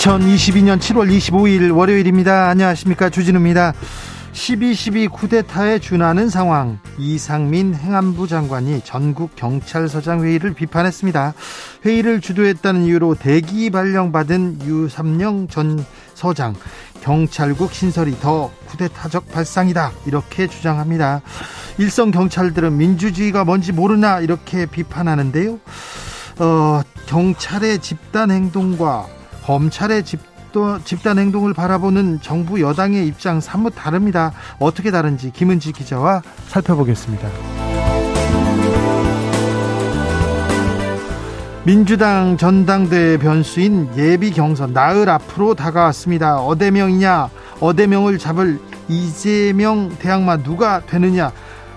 2022년 7월 25일 월요일입니다. 안녕하십니까. 주진우입니다. 12.12 쿠데타에 준하는 상황 이상민 행안부 장관이 전국 경찰서장 회의를 비판했습니다. 회의를 주도했다는 이유로 대기 발령받은 유삼영 전 서장 경찰국 신설이 더 쿠데타적 발상이다 이렇게 주장합니다. 일선 경찰들은 민주주의가 뭔지 모르나 이렇게 비판하는데요. 어, 경찰의 집단 행동과 검찰의 집, 집단 행동을 바라보는 정부 여당의 입장 사뭇 다릅니다. 어떻게 다른지 김은지 기자와 살펴보겠습니다. 민주당 전당대회 변수인 예비 경선 나흘 앞으로 다가왔습니다. 어대명이냐 어대명을 잡을 이재명 대항마 누가 되느냐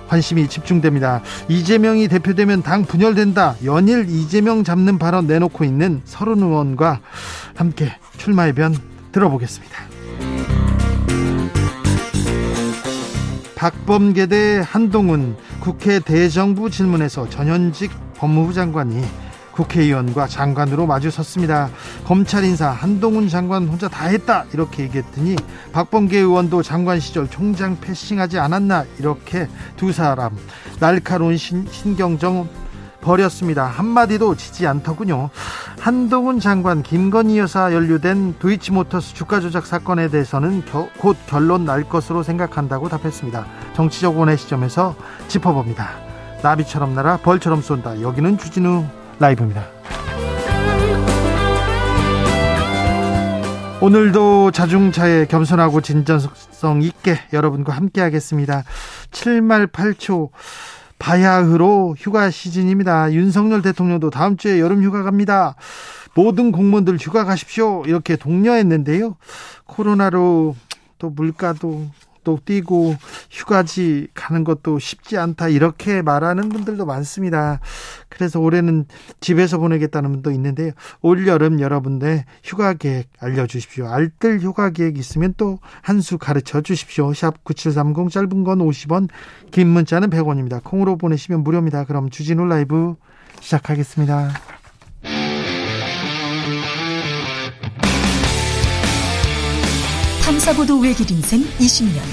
관심이 집중됩니다. 이재명이 대표되면 당 분열된다. 연일 이재명 잡는 발언 내놓고 있는 서른 의원과 함께 출마의 변 들어보겠습니다. 박범계 대 한동훈 국회 대정부 질문에서 전현직 법무부 장관이 국회의원과 장관으로 마주섰습니다. 검찰 인사 한동훈 장관 혼자 다 했다 이렇게 얘기했더니 박범계 의원도 장관 시절 총장 패싱하지 않았나 이렇게 두 사람 날카로운 신, 신경정 버렸습니다. 한마디도 지지 않더군요. 한동훈 장관 김건희 여사 연루된 도이치모터스 주가 조작 사건에 대해서는 겨, 곧 결론 날 것으로 생각한다고 답했습니다. 정치적 원의 시점에서 짚어봅니다. 나비처럼 날아 벌처럼 쏜다. 여기는 주진우 라이브입니다. 오늘도 자중차에 겸손하고 진전성 있게 여러분과 함께 하겠습니다. 7말 8초 바야흐로 휴가 시즌입니다. 윤석열 대통령도 다음 주에 여름 휴가 갑니다. 모든 공무원들 휴가 가십시오. 이렇게 독려했는데요. 코로나로 또 물가도 또 뛰고 휴가지 가는 것도 쉽지 않다 이렇게 말하는 분들도 많습니다. 그래서 올해는 집에서 보내겠다는 분도 있는데요. 올 여름 여러분들 휴가 계획 알려주십시오. 알뜰 휴가 계획 있으면 또 한 수 가르쳐 주십시오. 샵 9730 짧은 건 50원 긴 문자는 100원입니다. 콩으로 보내시면 무료입니다. 그럼 주진우 라이브 시작하겠습니다. 탐사보도 외길 인생 20년.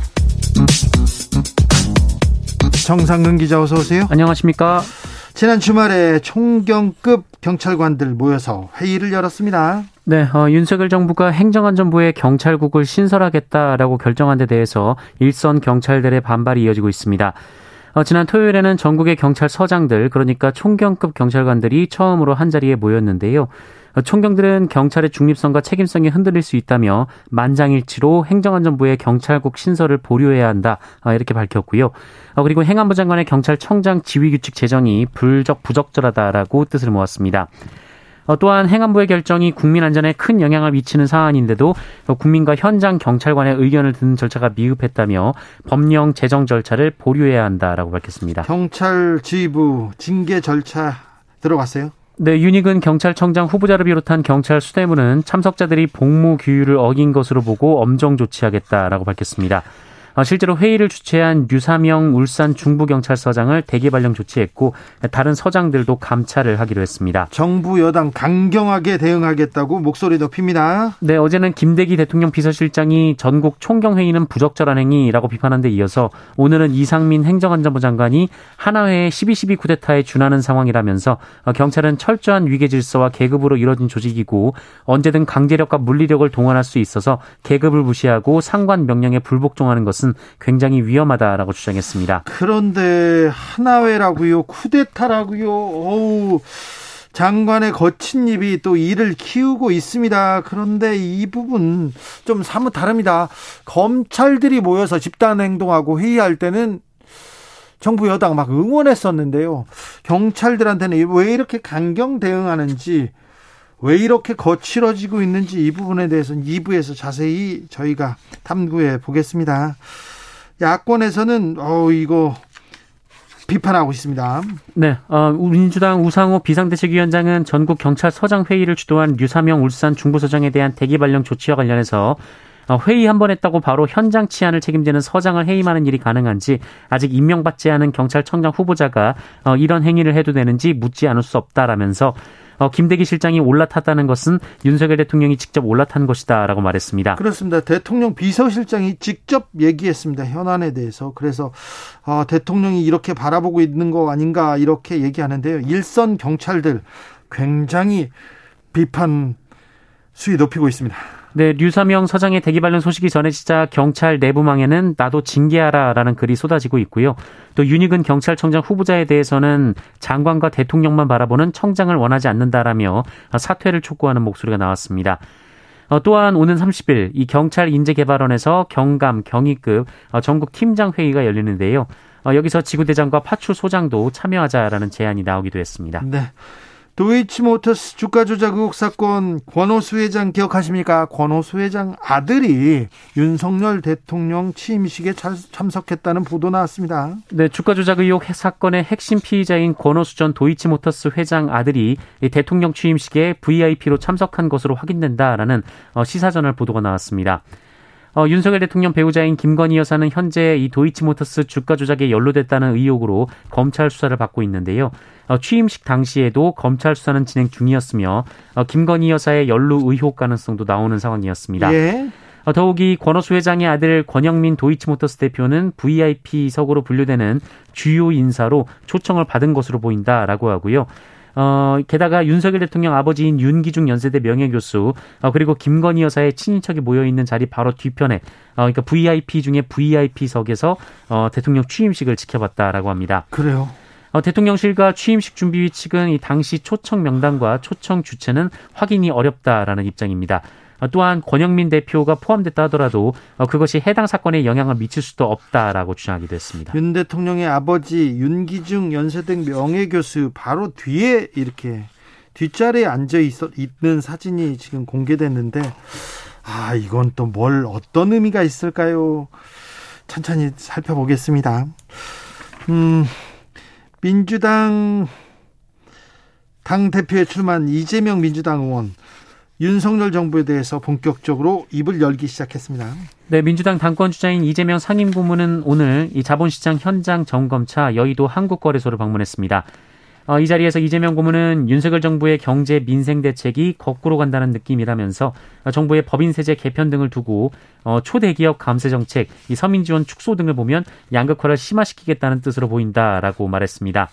정상근 기자 어서 오세요. 안녕하십니까? 지난 주말에 총경급 경찰관들 모여서 회의를 열었습니다. 네, 어, 윤석열 정부가 행정안전부에 경찰국을 신설하겠다라고 결정한 데 대해서 일선 경찰들의 반발이 이어지고 있습니다. 어, 지난 토요일에는 전국의 경찰서장들, 그러니까 총경급 경찰관들이 처음으로 한자리에 모였는데요. 총경들은 경찰의 중립성과 책임성이 흔들릴 수 있다며 만장일치로 행정안전부의 경찰국 신설을 보류해야 한다 아, 이렇게 밝혔고요. 어, 그리고 행안부 장관의 경찰청장 지휘규칙 제정이 불적 부적절하다라고 뜻을 모았습니다. 어, 또한 행안부의 결정이 국민 안전에 큰 영향을 미치는 사안인데도 국민과 현장 경찰관의 의견을 듣는 절차가 미흡했다며 법령 제정 절차를 보류해야 한다라고 밝혔습니다. 경찰 지휘부 징계 절차 들어갔어요? 네, 윤익은 경찰청장 후보자를 비롯한 경찰 수뇌부는 참석자들이 복무 규율을 어긴 것으로 보고 엄정 조치하겠다라고 밝혔습니다. 어, 실제로 회의를 주최한 류사명 울산 중부경찰서장을 대기 발령 조치했고 다른 서장들도 감찰을 하기로 했습니다. 정부 여당 강경하게 대응하겠다고 목소리 높입니다. 네, 어제는 김대기 대통령 비서실장이 전국 총경회의는 부적절한 행위라고 비판한 데 이어서 오늘은 이상민 행정안전부 장관이 하나회의 12.12 쿠데타에 준하는 상황이라면서 어, 경찰은 철저한 위계 질서와 계급으로 이뤄진 조직이고 언제든 강제력과 물리력을 동원할 수 있어서 계급을 무시하고 상관 명령에 불복종하는 것은 것은 굉장히 위험하다라고 주장했습니다. 그런데 하나회라고요, 쿠데타라고요. 어우. 장관의 거친 입이 또 일을 키우고 있습니다. 그런데 이 부분 좀 사뭇 다릅니다. 검찰들이 모여서 집단 행동하고 회의할 때는 정부 여당 막 응원했었는데요. 경찰들한테는 왜 이렇게 강경 대응하는지 왜 이렇게 거칠어지고 있는지 이 부분에 대해서는 2부에서 자세히 저희가 탐구해 보겠습니다. 야권에서는 어 이거 비판하고 있습니다. 네, 어, 민주당 우상호 비상대책위원장은 전국 경찰서장 회의를 주도한 류사명 울산 중부서장에 대한 대기 발령 조치와 관련해서 어, 회의 한 번 했다고 바로 현장 치안을 책임지는 서장을 해임하는 일이 가능한지 아직 임명받지 않은 경찰청장 후보자가 어, 이런 행위를 해도 되는지 묻지 않을 수 없다라면서 어, 김대기 실장이 올라탔다는 것은 윤석열 대통령이 직접 올라탄 것이다라고 말했습니다. 그렇습니다. 대통령 비서실장이 직접 얘기했습니다. 현안에 대해서. 그래서 어, 대통령이 이렇게 바라보고 있는 거 아닌가 이렇게 얘기하는데요. 일선 경찰들 굉장히 비판 수위 높이고 있습니다. 네, 류사명 서장의 대기 발령 소식이 전해지자 경찰 내부망에는 나도 징계하라라는 글이 쏟아지고 있고요. 또 윤익은 경찰청장 후보자에 대해서는 장관과 대통령만 바라보는 청장을 원하지 않는다라며 사퇴를 촉구하는 목소리가 나왔습니다. 어, 또한 오는 30일 이 경찰 인재개발원에서 경감, 경위급 어, 전국 팀장 회의가 열리는데요. 어, 여기서 지구대장과 파출 소장도 참여하자라는 제안이 나오기도 했습니다. 네. 도이치모터스 주가 조작 의혹 사건 권오수 회장 기억하십니까? 권오수 회장 아들이 윤석열 대통령 취임식에 참석했다는 보도 나왔습니다. 네, 주가 조작 의혹 사건의 핵심 피의자인 권오수 전 도이치모터스 회장 아들이 대통령 취임식에 VIP로 참석한 것으로 확인된다라는 어, 시사전을 보도가 나왔습니다. 어, 윤석열 대통령 배우자인 김건희 여사는 현재 이 도이치모터스 주가 조작에 연루됐다는 의혹으로 검찰 수사를 받고 있는데요. 어, 취임식 당시에도 검찰 수사는 진행 중이었으며 어, 김건희 여사의 연루 의혹 가능성도 나오는 상황이었습니다. 예. 어, 더욱이 권오수 회장의 아들 권영민 도이치모터스 대표는 VIP석으로 분류되는 주요 인사로 초청을 받은 것으로 보인다라고 하고요. 어, 게다가 윤석열 대통령 아버지인 윤기중 연세대 명예교수, 어, 그리고 김건희 여사의 친인척이 모여있는 자리 바로 뒤편에, 어, 그러니까 VIP 중에 VIP석에서, 어, 대통령 취임식을 지켜봤다라고 합니다. 그래요. 어, 대통령실과 취임식 준비위 측은 이 당시 초청 명단과 초청 주체는 확인이 어렵다라는 입장입니다. 어, 또한 권영민 대표가 포함됐다 하더라도 어, 그것이 해당 사건에 영향을 미칠 수도 없다라고 주장하기도 했습니다. 윤 대통령의 아버지 윤기중 연세대 명예교수 바로 뒤에 이렇게 뒷자리에 앉아 있어, 있는 사진이 지금 공개됐는데 아 이건 또 뭘 어떤 의미가 있을까요? 천천히 살펴보겠습니다. 음 민주당 당 대표에 출마한 이재명 민주당 의원 윤석열 정부에 대해서 본격적으로 입을 열기 시작했습니다. 네, 민주당 당권 주자인 이재명 상임 고문은 오늘 이 자본시장 현장 점검차 여의도 한국거래소를 방문했습니다. 어, 이 자리에서 이재명 고문은 윤석열 정부의 경제 민생 대책이 거꾸로 간다는 느낌이라면서 정부의 법인 세제 개편 등을 두고 어, 초대기업 감세 정책, 이 서민 지원 축소 등을 보면 양극화를 심화시키겠다는 뜻으로 보인다라고 말했습니다.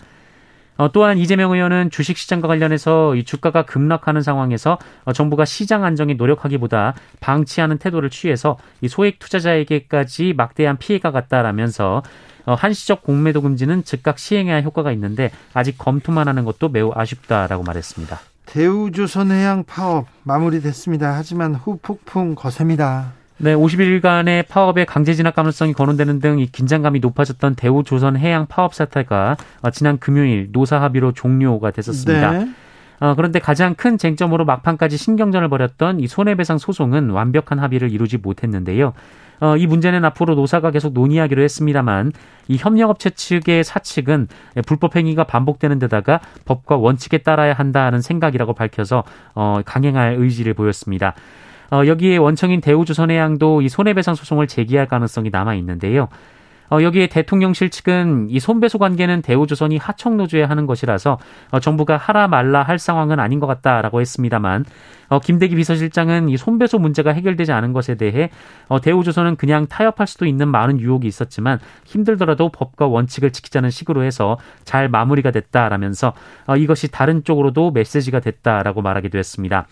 어, 또한 이재명 의원은 주식시장과 관련해서 이 주가가 급락하는 상황에서 어, 정부가 시장 안정에 노력하기보다 방치하는 태도를 취해서 이 소액 투자자에게까지 막대한 피해가 갔다라면서 어, 한시적 공매도 금지는 즉각 시행해야 효과가 있는데 아직 검토만 하는 것도 매우 아쉽다라고 말했습니다. 대우조선해양 파업 마무리됐습니다. 하지만 후폭풍 거셉니다. 네, 50일간의 파업의 강제 진압 가능성이 거론되는 등 이 긴장감이 높아졌던 대우조선 해양 파업 사태가 어, 지난 금요일 노사 합의로 종료가 됐었습니다. 네. 어, 그런데 가장 큰 쟁점으로 막판까지 신경전을 벌였던 이 손해배상 소송은 완벽한 합의를 이루지 못했는데요. 어, 이 문제는 앞으로 노사가 계속 논의하기로 했습니다만 이 협력업체 측의 사측은 불법 행위가 반복되는 데다가 법과 원칙에 따라야 한다는 생각이라고 밝혀서 어, 강행할 의지를 보였습니다. 어, 여기에 원청인 대우조선해양도 이 손해배상 소송을 제기할 가능성이 남아 있는데요. 어, 여기에 대통령실 측은 이 손배소 관계는 대우조선이 하청노조에 하는 것이라서 어, 정부가 하라 말라 할 상황은 아닌 것 같다라고 했습니다만 어, 김대기 비서실장은 이 손배소 문제가 해결되지 않은 것에 대해 어, 대우조선은 그냥 타협할 수도 있는 많은 유혹이 있었지만 힘들더라도 법과 원칙을 지키자는 식으로 해서 잘 마무리가 됐다라면서 어, 이것이 다른 쪽으로도 메시지가 됐다라고 말하기도 했습니다.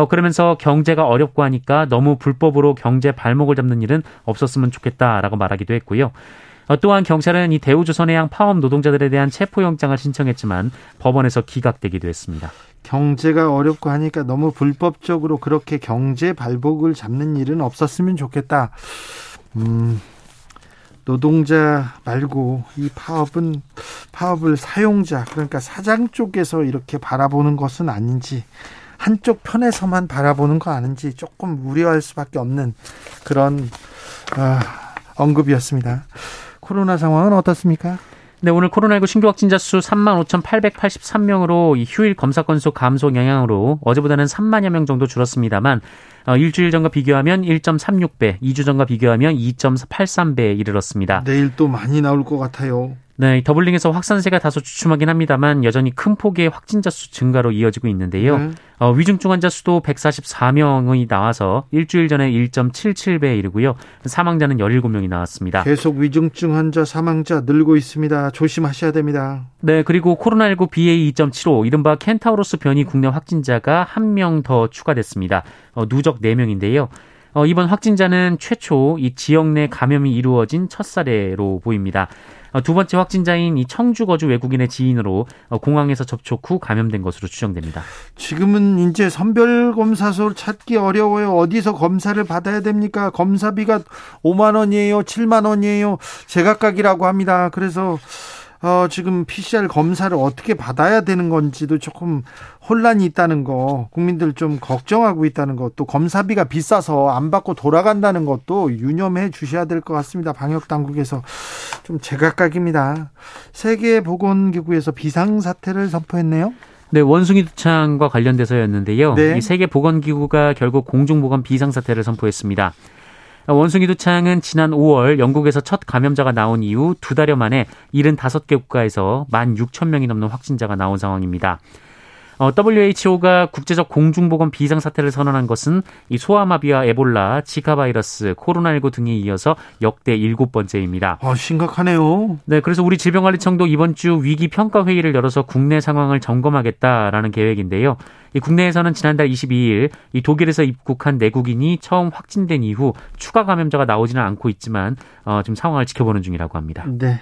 어, 그러면서 경제가 어렵고 하니까 너무 불법으로 경제 발목을 잡는 일은 없었으면 좋겠다라고 말하기도 했고요. 어, 또한 경찰은 이 대우조선해양 파업 노동자들에 대한 체포영장을 신청했지만 법원에서 기각되기도 했습니다. 경제가 어렵고 하니까 너무 불법적으로 그렇게 경제 발목을 잡는 일은 없었으면 좋겠다. 음, 노동자 말고 이 파업은 파업을 사용자 그러니까 사장 쪽에서 이렇게 바라보는 것은 아닌지 한쪽 편에서만 바라보는 거 아닌지 조금 우려할 수밖에 없는 그런 아, 언급이었습니다. 코로나 상황은 어떻습니까? 네, 오늘 코로나19 신규 확진자 수 3만 5,883명으로 휴일 검사 건수 감소 영향으로 어제보다는 3만여 명 정도 줄었습니다만 어, 일주일 전과 비교하면 1.36배, 2주 전과 비교하면 2.83배에 이르렀습니다. 내일 또 많이 나올 것 같아요. 네, 더블링에서 확산세가 다소 주춤하긴 합니다만 여전히 큰 폭의 확진자 수 증가로 이어지고 있는데요. 네. 어, 위중증 환자 수도 144명이 나와서 일주일 전에 1.77배에 이르고요. 사망자는 17명이 나왔습니다. 계속 위중증 환자 사망자 늘고 있습니다. 조심하셔야 됩니다. 네, 그리고 코로나19 BA2.75 이른바 켄타우로스 변이 국내 확진자가 한명더 추가됐습니다. 어, 누적 4명인데요. 어, 이번 확진자는 최초 이 지역 내 감염이 이루어진 첫 사례로 보입니다. 어, 두 번째 확진자인 이 청주 거주 외국인의 지인으로 어, 공항에서 접촉 후 감염된 것으로 추정됩니다. 지금은 이제 선별 검사소 찾기 어려워요. 어디서 검사를 받아야 됩니까? 검사비가 5만 원이에요, 7만 원이에요. 제각각이라고 합니다. 그래서 어, 지금 PCR 검사를 어떻게 받아야 되는 건지도 조금 혼란이 있다는 거, 국민들 좀 걱정하고 있다는 것도 검사비가 비싸서 안 받고 돌아간다는 것도 유념해 주셔야 될 것 같습니다. 방역 당국에서 좀 제각각입니다. 세계 보건기구에서 비상 사태를 선포했네요. 네, 원숭이 두창과 관련돼서였는데요. 네. 이 세계 보건기구가 결국 공중보건 비상 사태를 선포했습니다. 원숭이 두창은 지난 5월 영국에서 첫 감염자가 나온 이후 두 달여 만에 75개 국가에서 1만 6천 명이 넘는 확진자가 나온 상황입니다. 어, WHO가 국제적 공중보건 비상 사태를 선언한 것은 이 소아마비와 에볼라, 지카 바이러스, 코로나19 등에 이어서 역대 일곱 번째입니다. 아, 심각하네요. 네, 그래서 우리 질병관리청도 이번 주 위기 평가 회의를 열어서 국내 상황을 점검하겠다라는 계획인데요. 이 국내에서는 지난달 22일 이 독일에서 입국한 내국인이 처음 확진된 이후 추가 감염자가 나오지는 않고 있지만 어, 지금 상황을 지켜보는 중이라고 합니다. 네.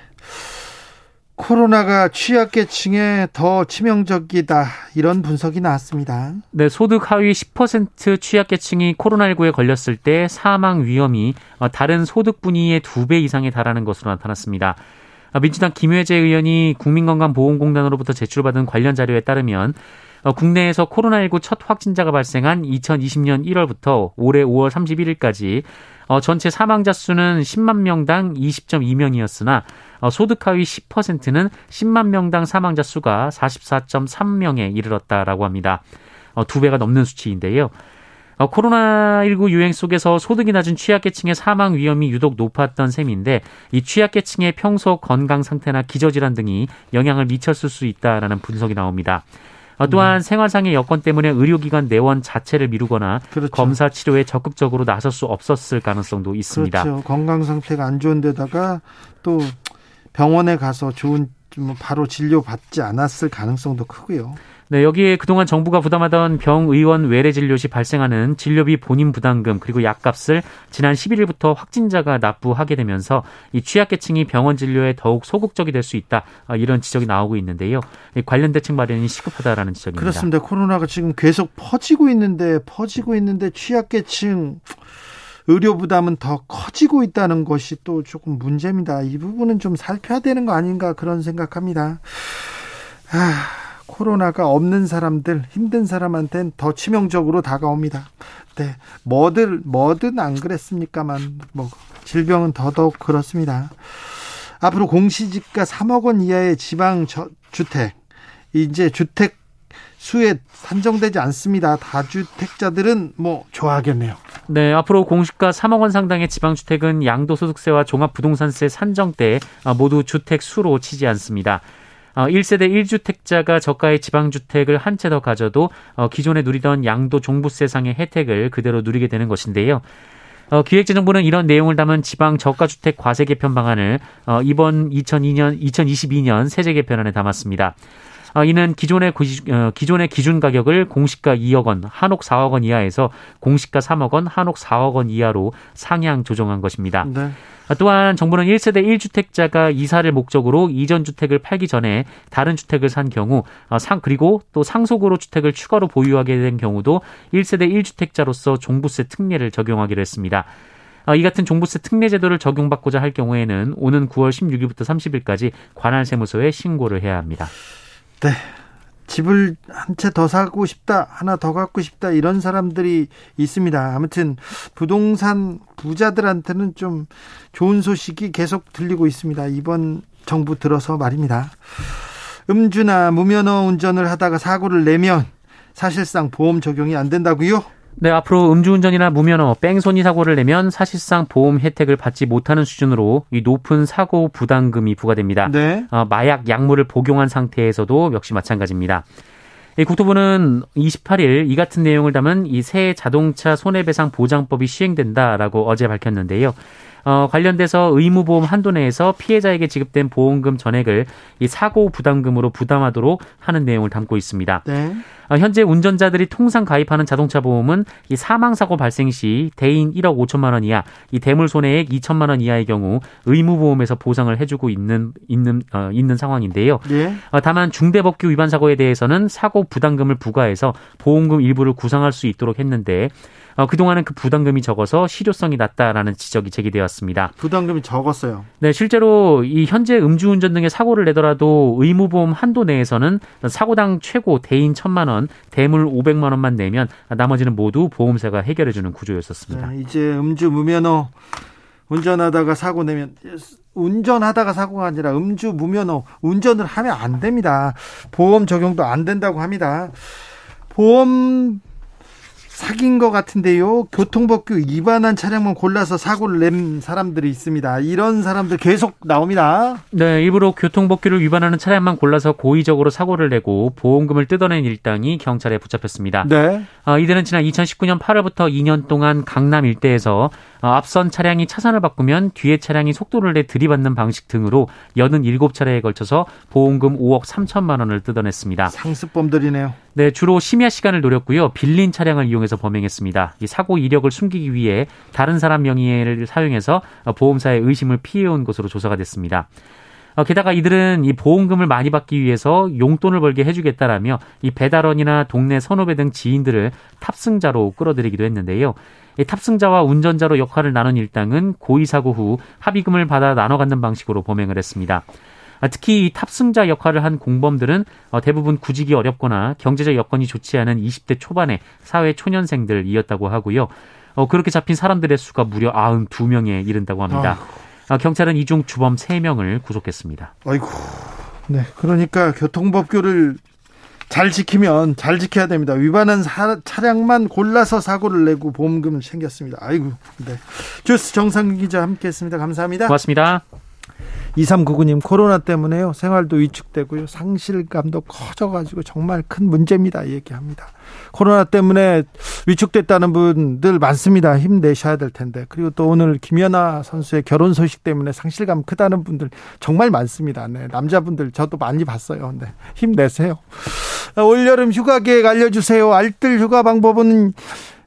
코로나가 취약계층에 더 치명적이다 이런 분석이 나왔습니다. 네, 소득 하위 10% 취약계층이 코로나19에 걸렸을 때 사망 위험이 어, 다른 소득 분위의 두 배 이상에 달하는 것으로 나타났습니다. 어, 민주당 김회재 의원이 국민건강보험공단으로부터 제출받은 관련 자료에 따르면 어, 국내에서 코로나19 첫 확진자가 발생한 2020년 1월부터 올해 5월 31일까지 전체 사망자 수는 10만 명당 20.2명이었으나 어, 소득 하위 10%는 10만 명당 사망자 수가 44.3명에 이르렀다라고 합니다. 어, 두 배가 넘는 수치인데요. 어, 코로나19 유행 속에서 소득이 낮은 취약계층의 사망 위험이 유독 높았던 셈인데 이 취약계층의 평소 건강 상태나 기저질환 등이 영향을 미쳤을 수 있다라는 분석이 나옵니다. 또한 음. 생활상의 여건 때문에 의료기관 내원 자체를 미루거나 그렇죠. 검사 치료에 적극적으로 나설 수 없었을 가능성도 있습니다. 그렇죠. 건강 상태가 안 좋은 데다가 또 병원에 가서 좋은 바로 진료 받지 않았을 가능성도 크고요. 네, 여기에 그동안 정부가 부담하던 병의원 외래 진료 시 발생하는 진료비 본인 부담금 그리고 약값을 지난 11일부터 확진자가 납부하게 되면서 이 취약계층이 병원 진료에 더욱 소극적이 될 수 있다 아, 이런 지적이 나오고 있는데요. 관련 대책 마련이 시급하다라는 지적입니다. 그렇습니다. 코로나가 지금 계속 퍼지고 있는데 퍼지고 있는데 취약계층 의료 부담은 더 커지고 있다는 것이 또 조금 문제입니다. 이 부분은 좀 살펴야 되는 거 아닌가 그런 생각합니다. 아, 코로나가 없는 사람들, 힘든 사람한테는 더 치명적으로 다가옵니다. 네, 뭐든 뭐든 안 그랬습니까만 뭐 질병은 더더욱 그렇습니다. 앞으로 공시지가 3억 원 이하의 지방 주택 이제 주택 수에 산정되지 않습니다. 다주택자들은 뭐 좋아하겠네요. 네, 앞으로 공시가 3억 원 상당의 지방주택은 양도소득세와 종합부동산세 산정 때 모두 주택 수로 치지 않습니다. 1세대 어, 1주택자가 저가의 지방주택을 한 채 더 가져도 어, 기존에 누리던 양도 종부세상의 혜택을 그대로 누리게 되는 것인데요. 어, 기획재정부는 이런 내용을 담은 지방 저가주택 과세 개편 방안을 어, 이번 2002년 2022년 세제 개편안에 담았습니다. 어, 이는 기존의 어, 기존의 기준 가격을 공시가 2억 원, 한옥 4억 원 이하에서 공시가 3억 원, 한옥 4억 원 이하로 상향 조정한 것입니다. 네. 또한 정부는 1세대 1주택자가 이사를 목적으로 이전 주택을 팔기 전에 다른 주택을 산 경우 어, 상 그리고 또 상속으로 주택을 추가로 보유하게 된 경우도 1세대 1주택자로서 종부세 특례를 적용하기로 했습니다. 어, 이 같은 종부세 특례 제도를 적용받고자 할 경우에는 오는 9월 16일부터 30일까지 관할 세무서에 신고를 해야 합니다. 네. 집을 한 채 더 사고 싶다, 하나 더 갖고 싶다, 이런 사람들이 있습니다. 아무튼 부동산 부자들한테는 좀 좋은 소식이 계속 들리고 있습니다. 이번 정부 들어서 말입니다. 음주나 무면허 운전을 하다가 사고를 내면 사실상 보험 적용이 안 된다고요? 네, 앞으로 음주운전이나 무면허, 뺑소니 사고를 내면 사실상 보험 혜택을 받지 못하는 수준으로 이 높은 사고 부담금이 부과됩니다. 네. 어, 마약 약물을 복용한 상태에서도 역시 마찬가지입니다. 이 국토부는 28일 이 같은 내용을 담은 이 새 자동차 손해배상 보장법이 시행된다라고 어제 밝혔는데요. 어, 관련돼서 의무보험 한도 내에서 피해자에게 지급된 보험금 전액을 이 사고 부담금으로 부담하도록 하는 내용을 담고 있습니다. 네. 어, 현재 운전자들이 통상 가입하는 자동차 보험은 이 사망 사고 발생 시 대인 1억 5천만 원 이하, 이 대물 손해액 2천만 원 이하의 경우 의무 보험에서 보상을 해주고 있는 있는 어, 있는 상황인데요. 예. 어, 다만 중대법규 위반 사고에 대해서는 사고 부담금을 부과해서 보험금 일부를 구상할 수 있도록 했는데 어, 그동안은 그 부담금이 적어서 실효성이 낮다라는 지적이 제기되었습니다. 부담금이 적었어요. 네, 실제로 이 현재 음주운전 등의 사고를 내더라도 의무보험 한도 내에서는 사고당 최고 대인 천만 원, 대물 오백만 원만 내면 나머지는 모두 보험사가 해결해 주는 구조였었습니다. 네, 이제 음주 무면허 운전하다가 사고 내면 운전하다가 사고가 아니라 음주 무면허 운전을 하면 안 됩니다. 보험 적용도 안 된다고 합니다. 보험 사귄 것 같은데요. 교통법규 위반한 차량만 골라서 사고를 낸 사람들이 있습니다. 이런 사람들 계속 나옵니다. 네, 일부러 교통법규를 위반하는 차량만 골라서 고의적으로 사고를 내고 보험금을 뜯어낸 일당이 경찰에 붙잡혔습니다. 네. 어, 이들은 지난 2019년 8월부터 2년 동안 강남 일대에서 어, 앞선 차량이 차선을 바꾸면 뒤에 차량이 속도를 내 들이받는 방식 등으로 87차례에 걸쳐서 보험금 5억 3천만 원을 뜯어냈습니다. 상습범들이네요. 네, 주로 심야 시간을 노렸고요. 빌린 차량을 이용해서 범행했습니다. 이 사고 이력을 숨기기 위해 다른 사람 명의를 사용해서 보험사의 의심을 피해온 것으로 조사가 됐습니다. 어, 게다가 이들은 이 보험금을 많이 받기 위해서 용돈을 벌게 해주겠다라며 이 배달원이나 동네 선후배 등 지인들을 탑승자로 끌어들이기도 했는데요. 이 탑승자와 운전자로 역할을 나눈 일당은 고의 사고 후 합의금을 받아 나눠 갖는 방식으로 범행을 했습니다. 아, 특히 이 탑승자 역할을 한 공범들은 어, 대부분 구직이 어렵거나 경제적 여건이 좋지 않은 20대 초반의 사회 초년생들이었다고 하고요. 어, 그렇게 잡힌 사람들의 수가 무려 92명에 이른다고 합니다. 아, 경찰은 이 중 주범 3명을 구속했습니다. 아이고. 네. 그러니까 교통법규를 잘 지키면 잘 지켜야 됩니다. 위반한 사, 차량만 골라서 사고를 내고 보험금을 챙겼습니다. 아이고. 네. 주스 정상 기자 함께 했습니다. 감사합니다. 고맙습니다. 2399님 코로나 때문에요. 생활도 위축되고요. 상실감도 커져가지고 정말 큰 문제입니다. 얘기합니다. 코로나 때문에 위축됐다는 분들 많습니다. 힘내셔야 될 텐데. 그리고 또 오늘 김연아 선수의 결혼 소식 때문에 상실감 크다는 분들 정말 많습니다. 네, 남자분들 저도 많이 봤어요. 네, 힘내세요. 올여름 휴가 계획 알려주세요. 알뜰 휴가 방법은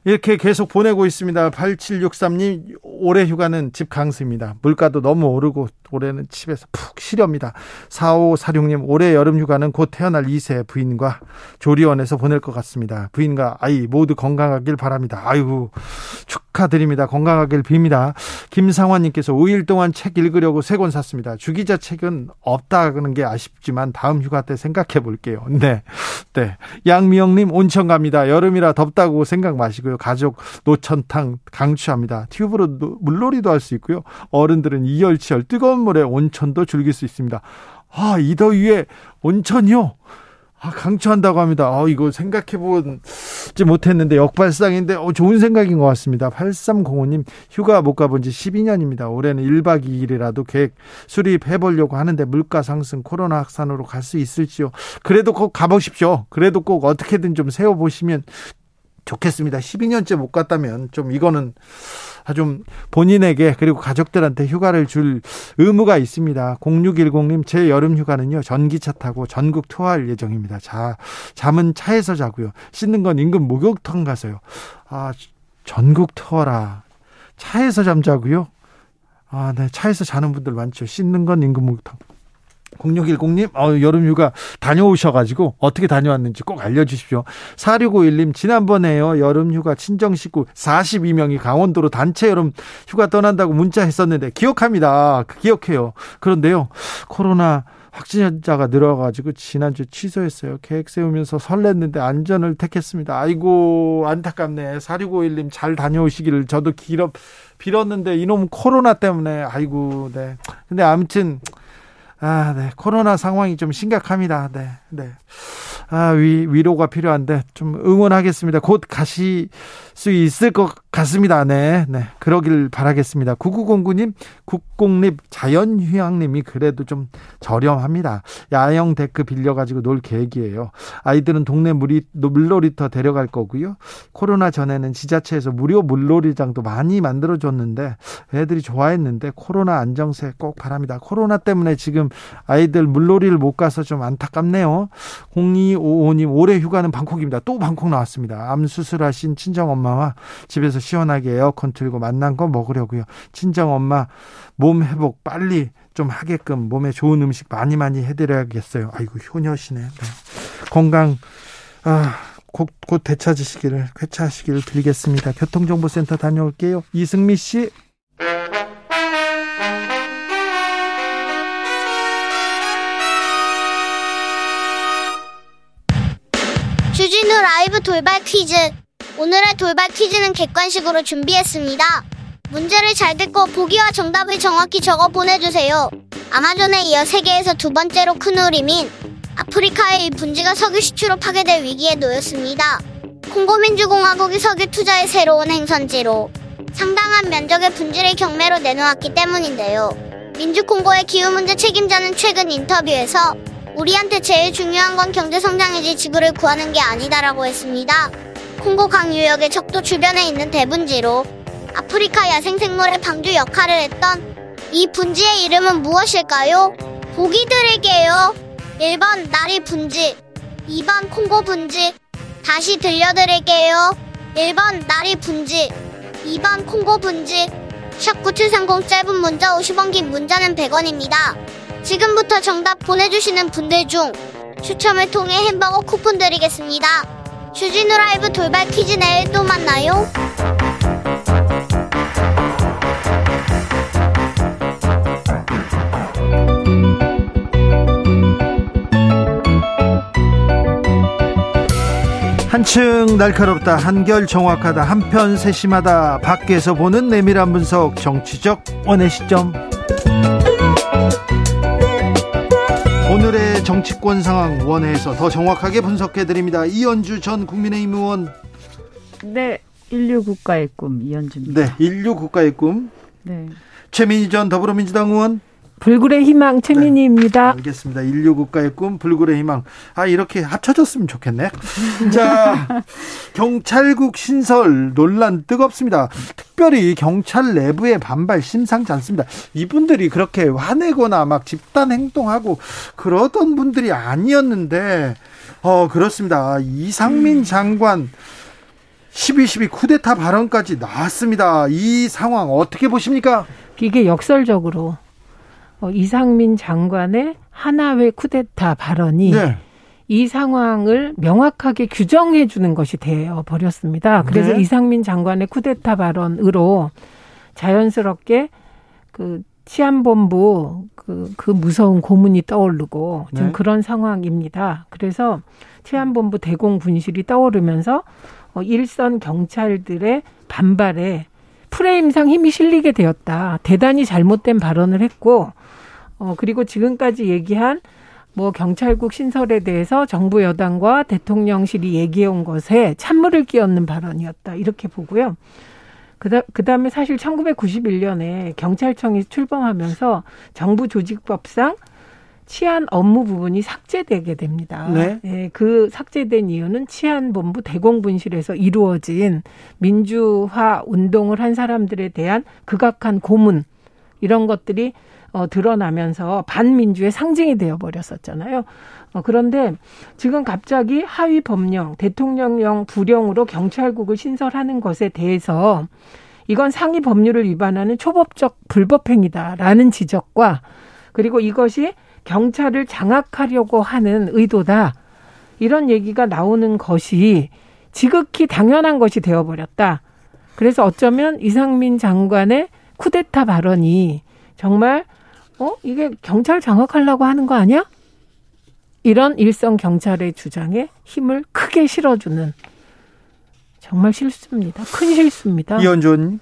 이렇게 계속 보내고 있습니다. 8763님, 올해 휴가는 집 강수입니다. 물가도 너무 오르고 올해는 집에서 푹 쉬렵니다. 4546님, 올해 여름 휴가는 곧 태어날 2세 부인과 조리원에서 보낼 것 같습니다. 부인과 아이 모두 건강하길 바랍니다. 아이고, 축하드립니다. 건강하길 빕니다. 김상환님께서 5일 동안 책 읽으려고 세권 샀습니다. 주기자 책은 없다는 게 아쉽지만 다음 휴가 때 생각해 볼게요. 네. 네. 양미영님, 온천 갑니다. 여름이라 덥다고 생각 마시고요. 가족 노천탕 강추합니다. 튜브로 물놀이도 할 수 있고요. 어른들은 이열치열 뜨거운 물에 온천도 즐길 수 있습니다. 아, 이 더위에 온천이요? 아, 강추한다고 합니다. 어, 이거 생각해보지 못했는데 역발상인데 어, 좋은 생각인 것 같습니다. 8305님 휴가 못 가본 지 12년입니다. 올해는 1박 2일이라도 계획 수립해보려고 하는데 물가 상승 코로나 확산으로 갈 수 있을지요. 그래도 꼭 가보십시오. 그래도 꼭 어떻게든 좀 세워보시면 좋겠습니다. 12년째 못 갔다면 좀 이거는 좀 본인에게 그리고 가족들한테 휴가를 줄 의무가 있습니다. 0610님 제 여름 휴가는요 전기차 타고 전국 투어할 예정입니다. 자 잠은 차에서 자고요. 씻는 건 인근 목욕탕 가서요. 아 전국 투어라 차에서 잠자고요. 아, 네. 차에서 자는 분들 많죠. 씻는 건 인근 목욕탕. 0610님, 어, 여름휴가 다녀오셔가지고 어떻게 다녀왔는지 꼭 알려주십시오. 4651님, 지난번에요. 여름휴가 친정 식구 42명이 강원도로 단체 여름휴가 떠난다고 문자 했었는데 기억합니다. 기억해요. 그런데요. 코로나 확진자가 늘어가지고 지난주 취소했어요. 계획 세우면서 설렜는데 안전을 택했습니다. 아이고 안타깝네. 4651님 잘 다녀오시기를 저도 길어 빌었는데 이놈 코로나 때문에 아이고 네. 근데 아무튼 아, 네. 코로나 상황이 좀 심각합니다. 네. 네. 아, 위, 위로가 필요한데 좀 응원하겠습니다. 곧 가시 수 있을 것 같습니다. 네. 네. 그러길 바라겠습니다. 9909님, 국공립 자연휴양님이 그래도 좀 저렴합니다. 야영 데크 빌려가지고 놀 계획이에요. 아이들은 동네 물이, 물놀이터 데려갈 거고요. 코로나 전에는 지자체에서 무료 물놀이장도 많이 만들어줬는데 애들이 좋아했는데 코로나 안정세 꼭 바랍니다. 코로나 때문에 지금 아이들 물놀이를 못 가서 좀 안타깝네요. 0255님, 올해 휴가는 방콕입니다. 또 방콕 나왔습니다. 암 수술하신 친정엄마 엄마와 집에서 시원하게 에어컨 틀고 만난 거 먹으려고요. 친정 엄마 몸 회복 빨리 좀 하게끔 몸에 좋은 음식 많이 많이 해드려야겠어요. 아이고 효녀시네. 네. 건강 아, 곧, 곧 되찾으시기를 쾌차하시기를 빌겠습니다. 교통정보센터 다녀올게요. 이승미 씨. 주진우 라이브 돌발 퀴즈. 오늘의 돌발 퀴즈는 객관식으로 준비했습니다. 문제를 잘 듣고 보기와 정답을 정확히 적어 보내주세요. 아마존에 이어 세계에서 두 번째로 큰 우림인 아프리카의 이 분지가 석유 시추로 파괴될 위기에 놓였습니다. 콩고민주공화국이 석유 투자의 새로운 행선지로 상당한 면적의 분지를 경매로 내놓았기 때문인데요. 민주콩고의 기후 문제 책임자는 최근 인터뷰에서 우리한테 제일 중요한 건 경제 성장이지 지구를 구하는 게 아니다라고 했습니다. 콩고 강유역의 적도 주변에 있는 대분지로 아프리카 야생생물의 방주 역할을 했던 이 분지의 이름은 무엇일까요? 보기 드릴게요. 1번 나리 분지, 2번 콩고 분지. 다시 들려드릴게요. 1번 나리 분지, 2번 콩고 분지. 샵9730 짧은 문자 50원 긴 문자는 100원입니다. 지금부터 정답 보내주시는 분들 중 추첨을 통해 햄버거 쿠폰 드리겠습니다. 주진우 라이브 돌발 퀴즈 내일 또 만나요. 한층 날카롭다 한결 정확하다 한편 세심하다 밖에서 보는 내밀한 분석 정치적 원의 시점 오늘의 정치권 상황 원회에서 더 정확하게 분석해 드립니다. 이현주 전 국민의힘 의원. 네, 인류 국가의 꿈 이현주입니다. 네, 인류 국가의 꿈. 네. 최민희 전 더불어민주당 의원. 불굴의 희망 최민희입니다. 네, 알겠습니다. 인류 국가의 꿈 불굴의 희망. 아 이렇게 합쳐졌으면 좋겠네. 자 경찰국 신설 논란 뜨겁습니다. 특별히 경찰 내부의 반발 심상치 않습니다. 이분들이 그렇게 화내거나 막 집단 행동하고 그러던 분들이 아니었는데 어 그렇습니다. 이상민 음. 장관 12.12 쿠데타 발언까지 나왔습니다. 이 상황 어떻게 보십니까? 이게 역설적으로 어, 이상민 장관의 하나회 쿠데타 발언이 네. 이 상황을 명확하게 규정해 주는 것이 되어 버렸습니다. 그래서 네. 이상민 장관의 쿠데타 발언으로 자연스럽게 그 치안본부 그, 그 무서운 고문이 떠오르고 지금 네. 그런 상황입니다. 그래서 치안본부 대공 분실이 떠오르면서 어, 일선 경찰들의 반발에 프레임상 힘이 실리게 되었다. 대단히 잘못된 발언을 했고 어, 그리고 지금까지 얘기한 뭐 경찰국 신설에 대해서 정부 여당과 대통령실이 얘기해 온 것에 찬물을 끼얹는 발언이었다. 이렇게 보고요. 그다, 그다음에 사실 1991년에 경찰청이 출범하면서 정부 조직법상 치안 업무 부분이 삭제되게 됩니다. 네. 네. 그 삭제된 이유는 치안본부 대공분실에서 이루어진 민주화 운동을 한 사람들에 대한 극악한 고문 이런 것들이 어, 드러나면서 반민주의 상징이 되어 버렸었잖아요. 어, 그런데 지금 갑자기 하위 법령, 대통령령 부령으로 경찰국을 신설하는 것에 대해서 이건 상위 법률을 위반하는 초법적 불법 행위다라는 지적과 그리고 이것이 경찰을 장악하려고 하는 의도다. 이런 얘기가 나오는 것이 지극히 당연한 것이 되어버렸다. 그래서 어쩌면 이상민 장관의 쿠데타 발언이 정말 어 이게 경찰 장악하려고 하는 거 아니야? 이런 일선 경찰의 주장에 힘을 크게 실어주는 정말 실수입니다. 큰 실수입니다. 이현준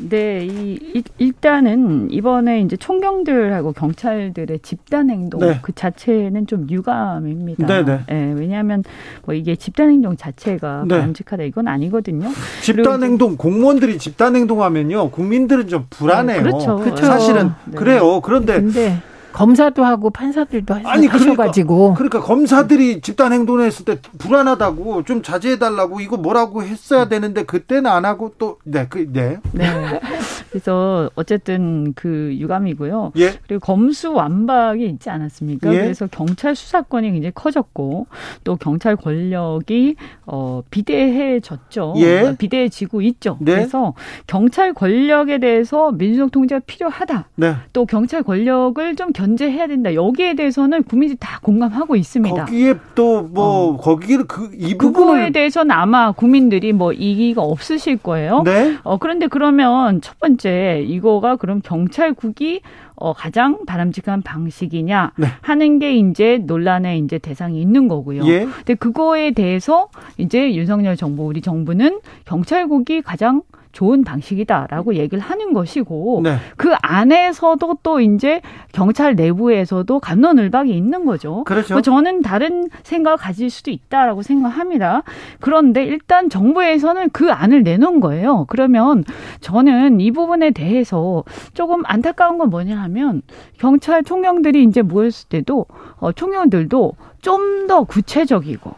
네, 이, 일단은 이번에 이제 총경들하고 경찰들의 집단 행동 네. 그 자체는 좀 유감입니다. 네, 네. 네 왜냐하면 뭐 이게 집단 행동 자체가 네. 바람직하다 이건 아니거든요. 집단 행동 공무원들이 집단 행동하면요 국민들은 좀 불안해요. 그렇죠. 그렇죠. 사실은 네. 그래요. 그런데 근데 검사도 하고 판사들도 아니, 그러니까, 하셔가지고 그러니까, 그러니까 검사들이 집단 행동했을 때 불안하다고 좀 자제해달라고 이거 뭐라고 했어야 되는데 그때는 안 하고 또네그 네. 네. 그래서 어쨌든 그 유감이고요. 예. 그리고 검수 완박이 있지 않았습니까? 예. 그래서 경찰 수사권이 굉장히 커졌고 또 경찰 권력이 어 비대해졌죠. 예. 비대해지고 있죠. 네. 그래서 경찰 권력에 대해서 민주적 통제가 필요하다. 네. 또 경찰 권력을 좀 견제해야 된다. 여기에 대해서는 국민들이 다 공감하고 있습니다. 거기에 또뭐 어. 거기를 그 이 부분을 그거에 대해서는 아마 국민들이 뭐 이기가 없으실 거예요. 네. 어 그런데 그러면 첫 번째 이거가 그럼 경찰국이 어, 가장 바람직한 방식이냐 네. 하는 게 이제 논란의 이제 대상이 있는 거고요. 예. 근데 그거에 대해서 이제 윤석열 정부 우리 정부는 경찰국이 가장 좋은 방식이다라고 얘기를 하는 것이고 네. 그 안에서도 또 이제 경찰 내부에서도 감론을박이 있는 거죠. 그렇죠. 뭐 저는 다른 생각을 가질 수도 있다라고 생각합니다. 그런데 일단 정부에서는 그 안을 내놓은 거예요. 그러면 저는 이 부분에 대해서 조금 안타까운 건 뭐냐 하면 경찰 총령들이 이제 모였을 때도 어, 총령들도 좀 더 구체적이고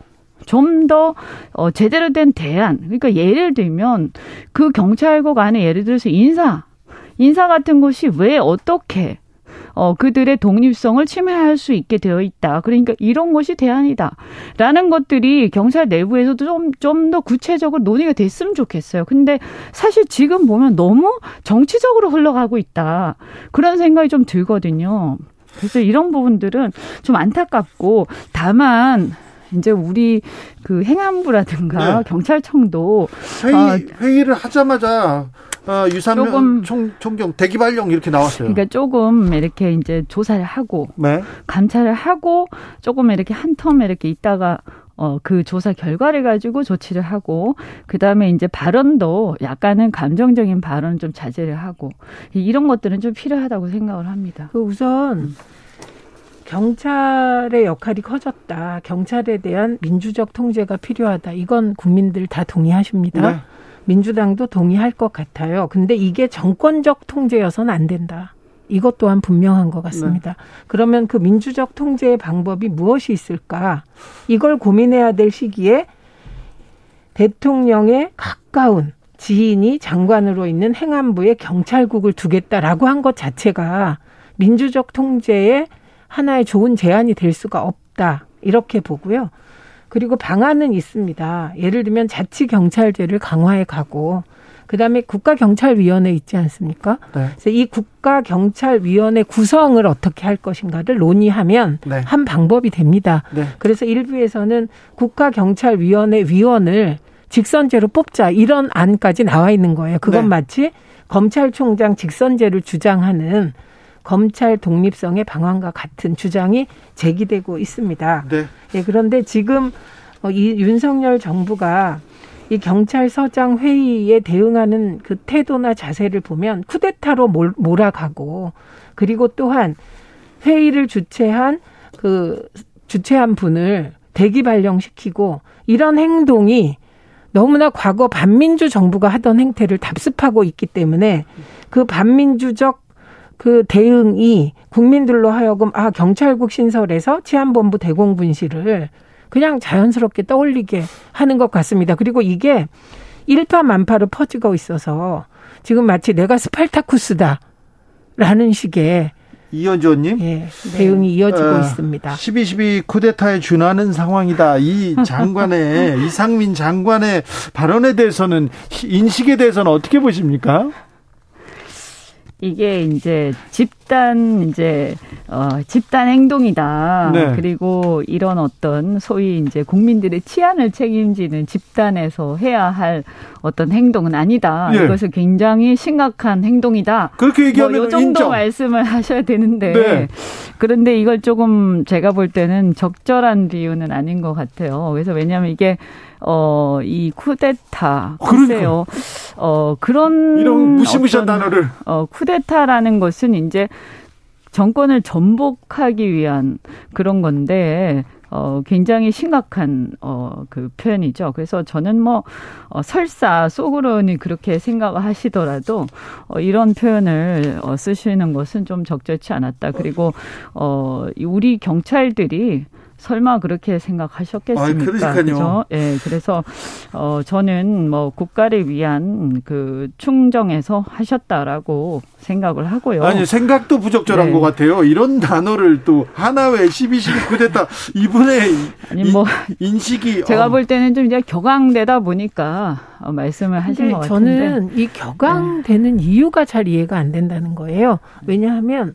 좀 더 어, 제대로 된 대안. 그러니까 예를 들면 그 경찰국 안에 예를 들어서 인사, 인사 같은 것이 왜 어떻게 어, 그들의 독립성을 침해할 수 있게 되어 있다. 그러니까 이런 것이 대안이다. 라는 것들이 경찰 내부에서도 좀, 좀 더 구체적으로 논의가 됐으면 좋겠어요. 근데 사실 지금 보면 너무 정치적으로 흘러가고 있다. 그런 생각이 좀 들거든요. 그래서 이런 부분들은 좀 안타깝고 다만 이제 우리 그 행안부라든가 네. 경찰청도 회의 어, 회의를 하자마자 어, 유산명 총, 총경 대기발령 이렇게 나왔어요. 그러니까 조금 이렇게 이제 조사를 하고 네. 감찰을 하고 조금 이렇게 한텀 이렇게 있다가 어, 그 조사 결과를 가지고 조치를 하고, 그 다음에 이제 발언도 약간은 감정적인 발언 좀 자제를 하고, 이런 것들은 좀 필요하다고 생각을 합니다. 그 우선, 음. 경찰의 역할이 커졌다. 경찰에 대한 민주적 통제가 필요하다. 이건 국민들 다 동의하십니다. 네. 민주당도 동의할 것 같아요. 근데 이게 정권적 통제여서는 안 된다. 이것 또한 분명한 것 같습니다. 네. 그러면 그 민주적 통제의 방법이 무엇이 있을까? 이걸 고민해야 될 시기에 대통령의 가까운 지인이 장관으로 있는 행안부에 경찰국을 두겠다라고 한 것 자체가 민주적 통제의 하나의 좋은 제안이 될 수가 없다. 이렇게 보고요. 그리고 방안은 있습니다. 예를 들면 자치 경찰제를 강화해 가고 그다음에 국가경찰위원회 있지 않습니까? 네. 그래서 이 국가경찰위원회 구성을 어떻게 할 것인가를 논의하면 네. 한 방법이 됩니다. 네. 그래서 일부에서는 국가경찰위원회 위원을 직선제로 뽑자 이런 안까지 나와 있는 거예요. 그건 네. 마치 검찰총장 직선제를 주장하는 검찰 독립성의 방황과 같은 주장이 제기되고 있습니다. 네. 예, 그런데 지금 어, 이 윤석열 정부가 이 경찰서장 회의에 대응하는 그 태도나 자세를 보면 쿠데타로 몰아가고 그리고 또한 회의를 주최한 그 주최한 분을 대기 발령시키고 이런 행동이 너무나 과거 반민주 정부가 하던 행태를 답습하고 있기 때문에 그 반민주적 그 대응이 국민들로 하여금 아 경찰국 신설에서 치안본부 대공분실을 그냥 자연스럽게 떠올리게 하는 것 같습니다. 그리고 이게 일파만파로 퍼지고 있어서 지금 마치 내가 스팔타쿠스다라는 식의 이현주님 예, 대응이 이어지고 어, 있습니다. 12.12 쿠데타에 준하는 상황이다. 이 장관의 이상민 장관의 발언에 대해서는 인식에 대해서는 어떻게 보십니까? 이게 이제 집 단 이제 어 집단 행동이다. 네. 그리고 이런 어떤 소위 이제 국민들의 치안을 책임지는 집단에서 해야 할 어떤 행동은 아니다. 네. 이것은 굉장히 심각한 행동이다. 그렇게 얘기하면 뭐 이 정도 인정. 말씀을 하셔야 되는데 네. 그런데 이걸 조금 제가 볼 때는 적절한 비유는 아닌 것 같아요. 그래서 왜냐하면 이게 어, 이 쿠데타. 글쎄요. 그러니까. 어, 그런. 이런 무시무시한 어떤, 단어를. 어, 쿠데타라는 것은 이제 정권을 전복하기 위한 그런 건데, 어, 굉장히 심각한, 어, 그 표현이죠. 그래서 저는 뭐, 어, 설사 속으로는 그렇게 생각을 하시더라도, 어, 이런 표현을 어, 쓰시는 것은 좀 적절치 않았다. 그리고, 어, 우리 경찰들이 설마 그렇게 생각하셨겠습니까? 아, 그죠? 예, 그래서 어 저는 뭐 국가를 위한 그 충정에서 하셨다라고 생각을 하고요. 아니 생각도 부적절한 네. 것 같아요. 이런 단어를 또 하나회 12.12 쿠데타 이분의 아니 뭐 인식이 제가 어. 볼 때는 좀 이제 격앙되다 보니까 어, 말씀을 하신 것 같은데 저는 이 격앙되는 네. 이유가 잘 이해가 안 된다는 거예요. 왜냐하면 어,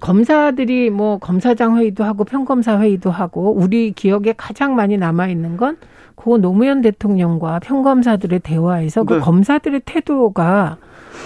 검사들이 뭐 검사장 회의도 하고 평검사 회의도 하고 우리 기억에 가장 많이 남아 있는 건 고 노무현 대통령과 평검사들의 대화에서 그 네. 그 검사들의 태도가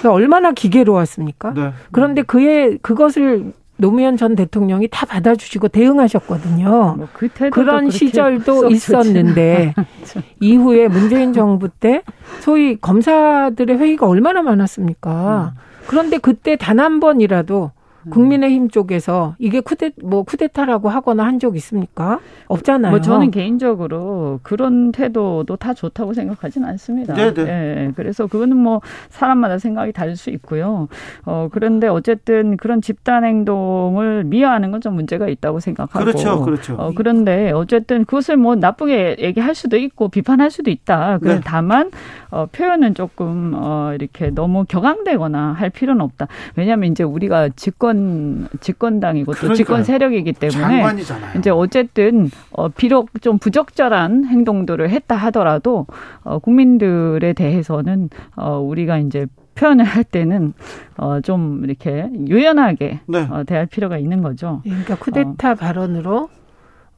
얼마나 기계로웠습니까? 네. 그런데 그의 그것을 노무현 전 대통령이 다 받아주시고 대응하셨거든요. 뭐 그 그런 시절도 있었는데 이후에 문재인 정부 때 소위 검사들의 회의가 얼마나 많았습니까? 음. 그런데 그때 단 한 번이라도 음. 국민의힘 쪽에서 이게 쿠데 뭐 쿠데타라고 하거나 한 적 있습니까? 없잖아요. 뭐 저는 개인적으로 그런 태도도 다 좋다고 생각하진 않습니다. 네, 네. 예, 그래서 그거는 뭐 사람마다 생각이 다를 수 있고요. 어 그런데 어쨌든 그런 집단 행동을 미화하는 건 좀 문제가 있다고 생각하고. 그렇죠, 그렇죠. 어, 그런데 어쨌든 그것을 뭐 나쁘게 얘기할 수도 있고 비판할 수도 있다. 네. 다만 어, 표현은 조금 어, 이렇게 너무 격앙되거나 할 필요는 없다. 왜냐하면 이제 우리가 집권 집권당이고 또 집권 세력이기 때문에 장관이잖아요. 이제 어쨌든 어, 비록 좀 부적절한 행동들을 했다 하더라도 어, 국민들에 대해서는 어, 우리가 이제 표현을 할 때는 어, 좀 이렇게 유연하게 네. 어, 대할 필요가 있는 거죠. 그러니까 쿠데타 어. 발언으로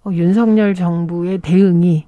어, 윤석열 정부의 대응이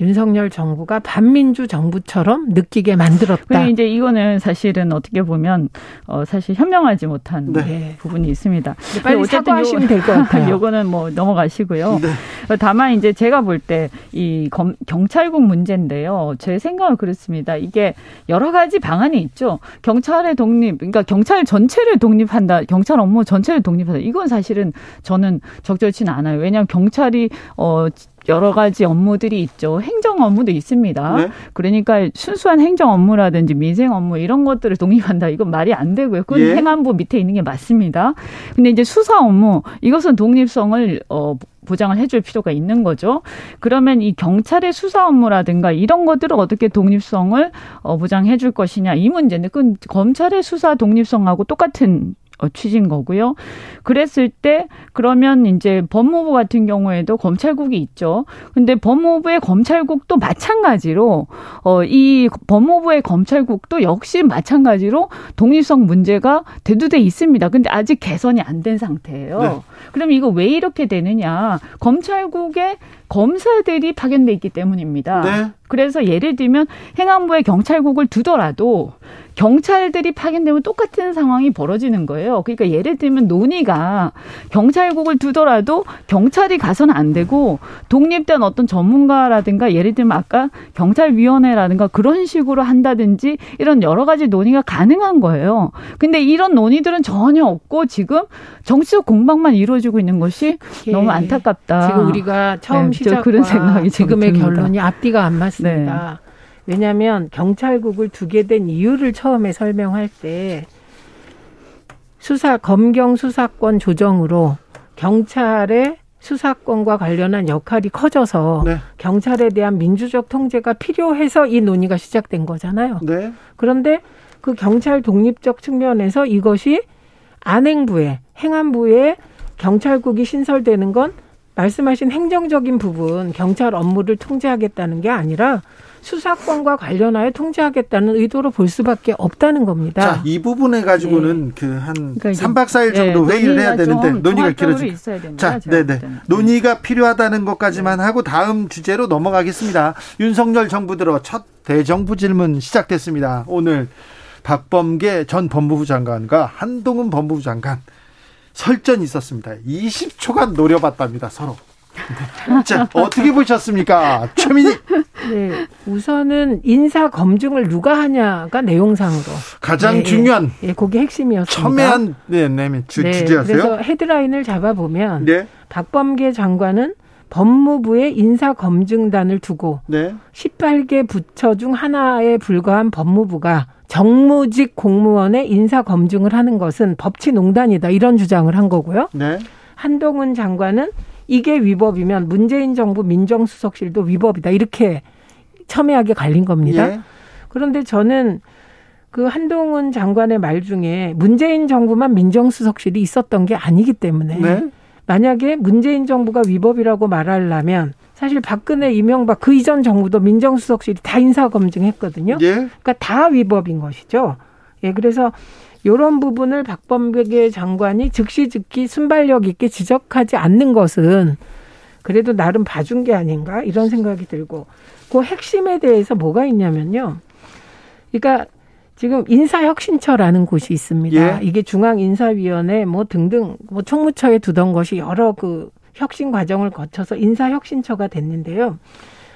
윤석열 정부가 반민주 정부처럼 느끼게 만들었다. 이제 이거는 사실은 어떻게 보면 어 사실 현명하지 못한 네. 부분이 있습니다. 빨리 사과하시면 될 것 같아요. 요거는 뭐 넘어가시고요. 네. 다만 이제 제가 볼 때 이 경찰국 문제인데요. 제 생각은 그렇습니다. 이게 여러 가지 방안이 있죠. 경찰의 독립, 그러니까 경찰 전체를 독립한다, 경찰 업무 전체를 독립한다. 이건 사실은 저는 적절치는 않아요. 왜냐하면 경찰이 어 여러 가지 업무들이 있죠. 행정 업무도 있습니다. 네? 그러니까 순수한 행정 업무라든지 민생 업무 이런 것들을 독립한다. 이건 말이 안 되고요. 그건 예. 행안부 밑에 있는 게 맞습니다. 근데 이제 수사 업무 이것은 독립성을 어 보장을 해줄 필요가 있는 거죠. 그러면 이 경찰의 수사 업무라든가 이런 것들을 어떻게 독립성을 어, 보장해 줄 것이냐 이 문제는 그 검찰의 수사 독립성하고 똑같은 어, 취지인 거고요. 그랬을 때 그러면 이제 법무부 같은 경우에도 검찰국이 있죠. 근데 법무부의 검찰국도 마찬가지로 어이 법무부의 검찰국도 역시 마찬가지로 독립성 문제가 대두돼 있습니다. 근데 아직 개선이 안 된 상태예요. 네. 그럼 이거 왜 이렇게 되느냐? 검찰국에 검사들이 파견돼 있기 때문입니다. 네. 그래서 예를 들면 행안부의 경찰국을 두더라도 경찰들이 파견되면 똑같은 상황이 벌어지는 거예요. 그러니까 예를 들면 논의가 경찰국을 두더라도 경찰이 가서는 안 되고 독립된 어떤 전문가라든가 예를 들면 아까 경찰위원회라든가 그런 식으로 한다든지 이런 여러 가지 논의가 가능한 거예요. 근데 이런 논의들은 전혀 없고 지금 정치적 공방만 이루어지고 있는 것이 너무 안타깝다. 지금 우리가 처음 네, 시작 그런 생각이 지금의 결론이 앞뒤가 안 맞습니다. 네. 왜냐하면 경찰국을 두게 된 이유를 처음에 설명할 때 수사 검경 수사권 조정으로 경찰의 수사권과 관련한 역할이 커져서 네. 경찰에 대한 민주적 통제가 필요해서 이 논의가 시작된 거잖아요. 네. 그런데 그 경찰 독립적 측면에서 이것이 안행부에 행안부에 경찰국이 신설되는 건 말씀하신 행정적인 부분 경찰 업무를 통제하겠다는 게 아니라 수사권과 관련하여 통제하겠다는 의도로 볼 수밖에 없다는 겁니다. 자, 이 부분에 가지고는 네. 그한 그러니까 3박 4일 정도 네, 회의를 해야 되는데 논의가 길어지고. 자, 네, 네. 논의가 필요하다는 것까지만 하고 다음 주제로 넘어가겠습니다. 윤석열 정부 들어 첫 대정부 질문 시작됐습니다. 오늘 박범계 전 법무부 장관과 한동훈 법무부 장관 설전이 있었습니다. 20초간 노려봤답니다, 서로. 자, 어떻게 보셨습니까? 최민희. 네. 우선은 인사 검증을 누가 하냐가 내용상으로 가장 네, 중요한 예, 그게 핵심이었습니다. 첨예한 네, 네, 주, 네, 주제였어요. 그래서 헤드라인을 잡아 보면 네. 박범계 장관은 법무부의 인사검증단을 두고 네. 18개 부처 중 하나에 불과한 법무부가 정무직 공무원의 인사검증을 하는 것은 법치농단이다 이런 주장을 한 거고요. 네. 한동훈 장관은 이게 위법이면 문재인 정부 민정수석실도 위법이다. 이렇게 첨예하게 갈린 겁니다. 예. 그런데 저는 그 한동훈 장관의 말 중에 문재인 정부만 민정수석실이 있었던 게 아니기 때문에 네. 만약에 문재인 정부가 위법이라고 말하려면 사실 박근혜, 이명박 그 이전 정부도 민정수석실이 다 인사검증했거든요. 예. 그러니까 다 위법인 것이죠. 예, 그래서 이런 부분을 박범계 장관이 즉시 즉기 순발력 있게 지적하지 않는 것은 그래도 나름 봐준 게 아닌가 이런 생각이 들고 그 핵심에 대해서 뭐가 있냐면요. 그러니까 지금 인사혁신처라는 곳이 있습니다. 예. 이게 중앙인사위원회 뭐 등등 뭐 총무처에 두던 것이 여러 그 혁신 과정을 거쳐서 인사혁신처가 됐는데요.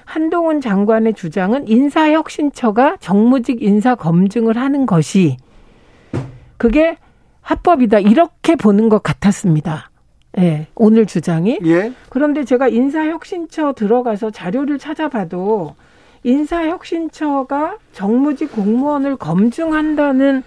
한동훈 장관의 주장은 인사혁신처가 정무직 인사 검증을 하는 것이 그게 합법이다 이렇게 보는 것 같았습니다. 예, 오늘 주장이. 예. 그런데 제가 인사혁신처 들어가서 자료를 찾아봐도 인사혁신처가 정무직 공무원을 검증한다는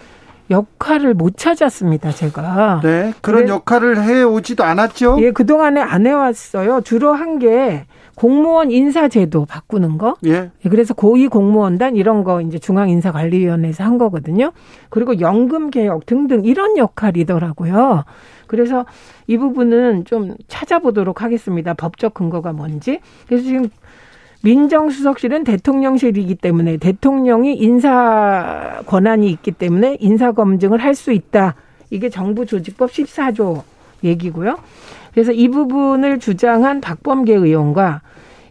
역할을 못 찾았습니다, 제가. 네. 그런 역할을 해 오지도 않았죠? 예, 그동안에 안 해왔어요. 주로 한 게 공무원 인사제도 바꾸는 거. 예. 그래서 고위 공무원단 이런 거 이제 중앙인사관리위원회에서 한 거거든요. 그리고 연금 개혁 등등 이런 역할이더라고요. 그래서 이 부분은 좀 찾아보도록 하겠습니다. 법적 근거가 뭔지. 그래서 지금 민정수석실은 대통령실이기 때문에 대통령이 인사 권한이 있기 때문에 인사 검증을 할 수 있다. 이게 정부 조직법 14조 얘기고요. 그래서 이 부분을 주장한 박범계 의원과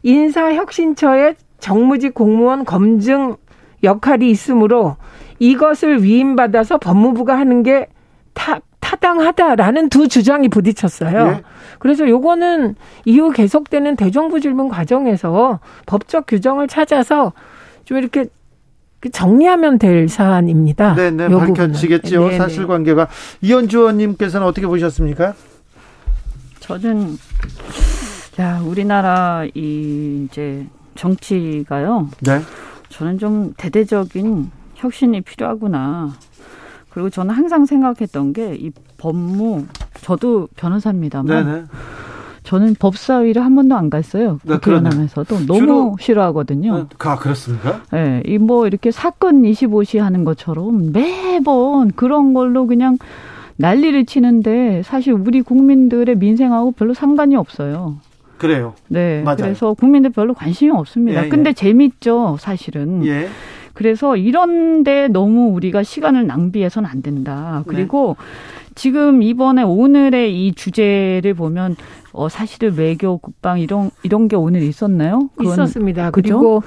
인사혁신처의 정무직 공무원 검증 역할이 있으므로 이것을 위임받아서 법무부가 하는 게 타, 타당하다라는 두 주장이 부딪혔어요. 네. 그래서 요거는 이후 계속되는 대정부 질문 과정에서 법적 규정을 찾아서 좀 이렇게 정리하면 될 사안입니다. 네, 네, 밝혀지겠죠. 네, 네. 사실관계가 이현주 의원님께서는 어떻게 보셨습니까? 저는 야 우리나라 이 이제 정치가요. 네. 저는 좀 대대적인 혁신이 필요하구나. 그리고 저는 항상 생각했던 게 이 법무 저도 변호사입니다만 네네. 저는 법사위를 한 번도 안 갔어요. 네, 국회의원하면서도 너무 싫어하거든요. 어, 아, 그렇습니까? 네, 이뭐 이렇게 사건 25시 하는 것처럼 매번 그런 걸로 그냥 난리를 치는데 사실 우리 국민들의 민생하고 별로 상관이 없어요. 그래요. 네. 맞아요. 그래서 국민들 별로 관심이 없습니다. 예, 근데 예. 재밌죠, 사실은. 예. 그래서 이런데 너무 우리가 시간을 낭비해서는 안 된다. 그리고 네. 지금 이번에 오늘의 이 주제를 보면 어 사실은 외교 국방 이런 이런 게 오늘 있었나요? 있었습니다. 그죠? 그리고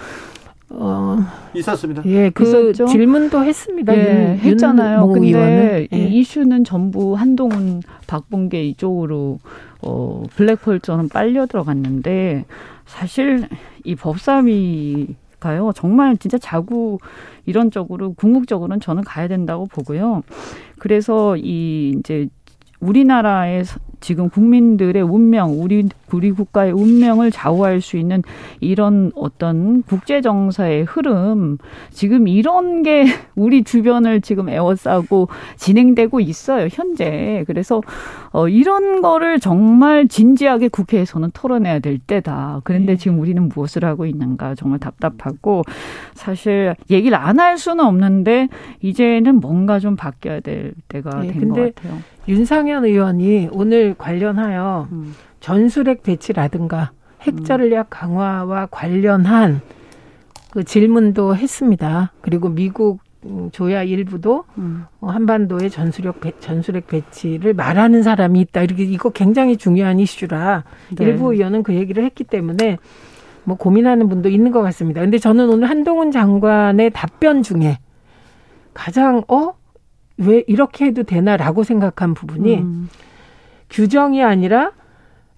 어, 있었습니다. 예, 그 있었죠? 질문도 했습니다. 예, 윤, 했잖아요. 윤 근데 예. 이 이슈는 전부 한동훈, 박봉계 이쪽으로 어, 블랙홀처럼 빨려 들어갔는데 사실 이 법사위가요 정말 진짜 자구 이런 쪽으로 궁극적으로는 저는 가야 된다고 보고요. 그래서 이 이제 우리나라의 지금 국민들의 운명, 우리 우리 국가의 운명을 좌우할 수 있는 이런 어떤 국제 정서의 흐름, 지금 이런 게 우리 주변을 지금 에워싸고 진행되고 있어요 현재. 그래서 어 이런 거를 정말 진지하게 국회에서는 토론해야 될 때다. 그런데 네. 지금 우리는 무엇을 하고 있는가 정말 답답하고 사실 얘기를 안 할 수는 없는데 이제는 뭔가 좀 바뀌어야 될 때가 네, 된것 같아요. 윤상현 의원이 오늘 관련하여 음. 전술핵 배치라든가 핵전략 강화와 관련한 그 질문도 했습니다. 그리고 미국 조야 일부도 음. 한반도의 전술핵 배, 전술핵 배치를 말하는 사람이 있다. 이렇게 이거 굉장히 중요한 이슈라 네. 일부 의원은 그 얘기를 했기 때문에 뭐 고민하는 분도 있는 것 같습니다. 근데 저는 오늘 한동훈 장관의 답변 중에 가장 어 왜 이렇게 해도 되나라고 생각한 부분이 음. 규정이 아니라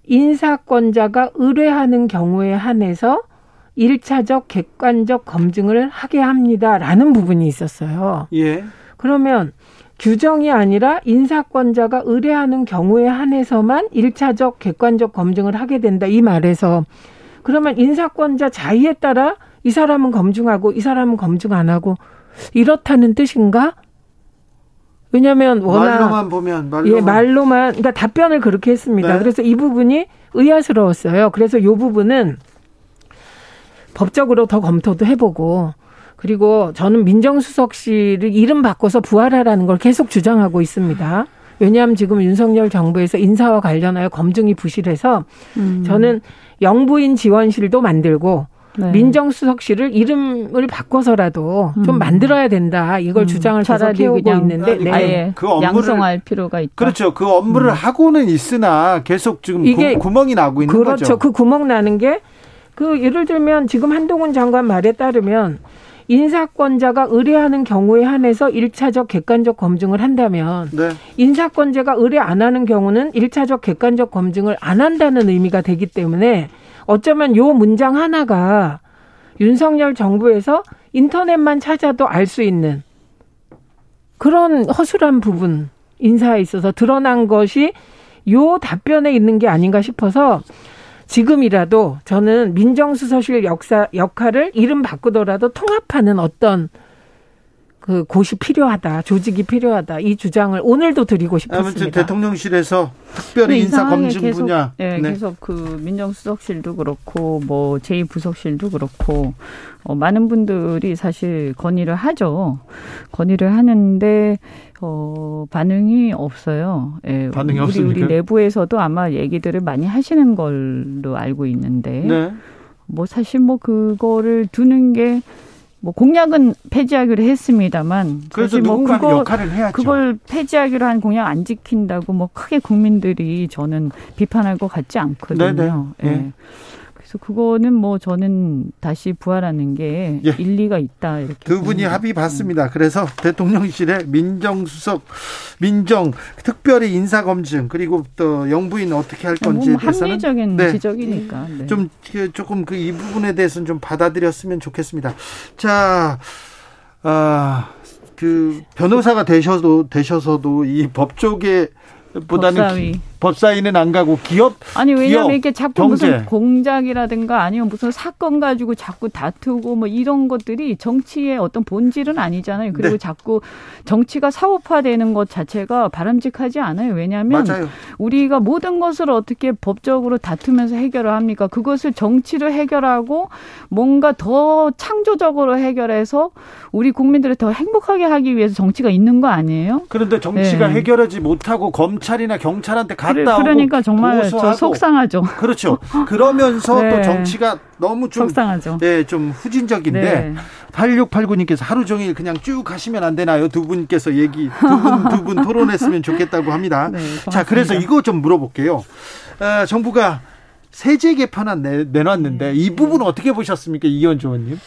인사권자가 의뢰하는 경우에 한해서 일차적 객관적 검증을 하게 합니다라는 부분이 있었어요. 예. 그러면 규정이 아니라 인사권자가 의뢰하는 경우에 한해서만 일차적 객관적 검증을 하게 된다 이 말에서 그러면 인사권자 자의에 따라 이 사람은 검증하고 이 사람은 검증 안 하고 이렇다는 뜻인가? 왜냐하면 워낙 말로만 보면 말로만. 예 말로만 그러니까 답변을 그렇게 했습니다. 네. 그래서 이 부분이 의아스러웠어요. 그래서 이 부분은 법적으로 더 검토도 해보고 그리고 저는 민정수석실을 이름 바꿔서 부활하라는 걸 계속 주장하고 있습니다. 왜냐하면 지금 윤석열 정부에서 인사와 관련하여 검증이 부실해서 음. 저는 영부인 지원실도 만들고 네. 민정수석실을 이름을 바꿔서라도 음. 좀 만들어야 된다. 이걸 음. 주장을 계속 해오고 있는데 네. 아예 그 업무를 양성할 필요가 있다. 그렇죠. 그 업무를 음. 하고는 있으나 계속 지금 이게 구, 멍이 나고 있는 그렇죠. 거죠. 그렇죠. 그 구멍 나는 게 그 예를 들면 지금 한동훈 장관 말에 따르면 인사권자가 의뢰하는 경우에 한해서 일차적 객관적 검증을 한다면 네. 인사권자가 의뢰 안 하는 경우는 일차적 객관적 검증을 안 한다는 의미가 되기 때문에 어쩌면 요 문장 하나가 윤석열 정부에서 인터넷만 찾아도 알 수 있는 그런 허술한 부분 인사에 있어서 드러난 것이 요 답변에 있는 게 아닌가 싶어서 지금이라도 저는 민정수석실 역사 역할을 이름 바꾸더라도 통합하는 어떤 그 곳이 필요하다, 조직이 필요하다 이 주장을 오늘도 드리고 싶었습니다. 아무튼 대통령실에서 특별히 인사 검증 계속, 분야, 네, 네, 계속 그 민정수석실도 그렇고 뭐 제2부속실도 그렇고 어, 많은 분들이 사실 건의를 하죠. 건의를 하는데 어, 반응이 없어요. 예, 반응이 우리, 없습니까? 우리 내부에서도 아마 얘기들을 많이 하시는 걸로 알고 있는데 네. 뭐 사실 뭐 그거를 두는 게 뭐 공약은 폐지하기로 했습니다만 그래서 뭐 그거, 역할을 해야죠. 그걸 폐지하기로 한 공약 안 지킨다고 뭐 크게 국민들이 저는 비판할 것 같지 않거든요. 네. 네. 그래서 그거는 뭐 저는 다시 부활하는 게 예. 일리가 있다 이렇게 두 분이. 합의 봤습니다. 그래서 대통령실에 민정수석, 민정 특별히 인사 검증 그리고 또 영부인 어떻게 할 건지에 뭐 대해서는 합리적인 네. 지적이니까 네. 좀그 조금 그 이 부분에 대해서는 좀 받아들였으면 좋겠습니다. 자, 아. 그 변호사가 되셔도 되셔서도 이 법조계 보다는 법사위. 법사위는 안 가고 기업 아니 왜냐면 이렇게 자꾸 경제. 무슨 공작이라든가 아니면 무슨 사건 가지고 자꾸 다투고 뭐 이런 것들이 정치의 어떤 본질은 아니잖아요. 그리고 네. 자꾸 정치가 사업화되는 것 자체가 바람직하지 않아요. 왜냐하면 맞아요. 우리가 모든 것을 어떻게 법적으로 다투면서 해결을 합니까? 그것을 정치를 해결하고 뭔가 더 창조적으로 해결해서 우리 국민들을 더 행복하게 하기 위해서 정치가 있는 거 아니에요? 그런데 정치가 네. 해결하지 못하고 검찰이나 경찰한테 갔다 오고 그러니까 정말. 저 속상하죠. 그렇죠. 그러면서 또 네. 정치가 너무 좀 속상하죠. 네, 좀 후진적인데 네. 8689님께서 하루 종일 그냥 쭉 가시면 안 되나요? 두 분께서 얘기 두분 두분 토론했으면 좋겠다고 합니다. 네, 자, 그래서 이거 좀 물어볼게요. 어, 정부가 세제 개편안 내, 내놨는데 이 부분 어떻게 보셨습니까, 이현주 의원님?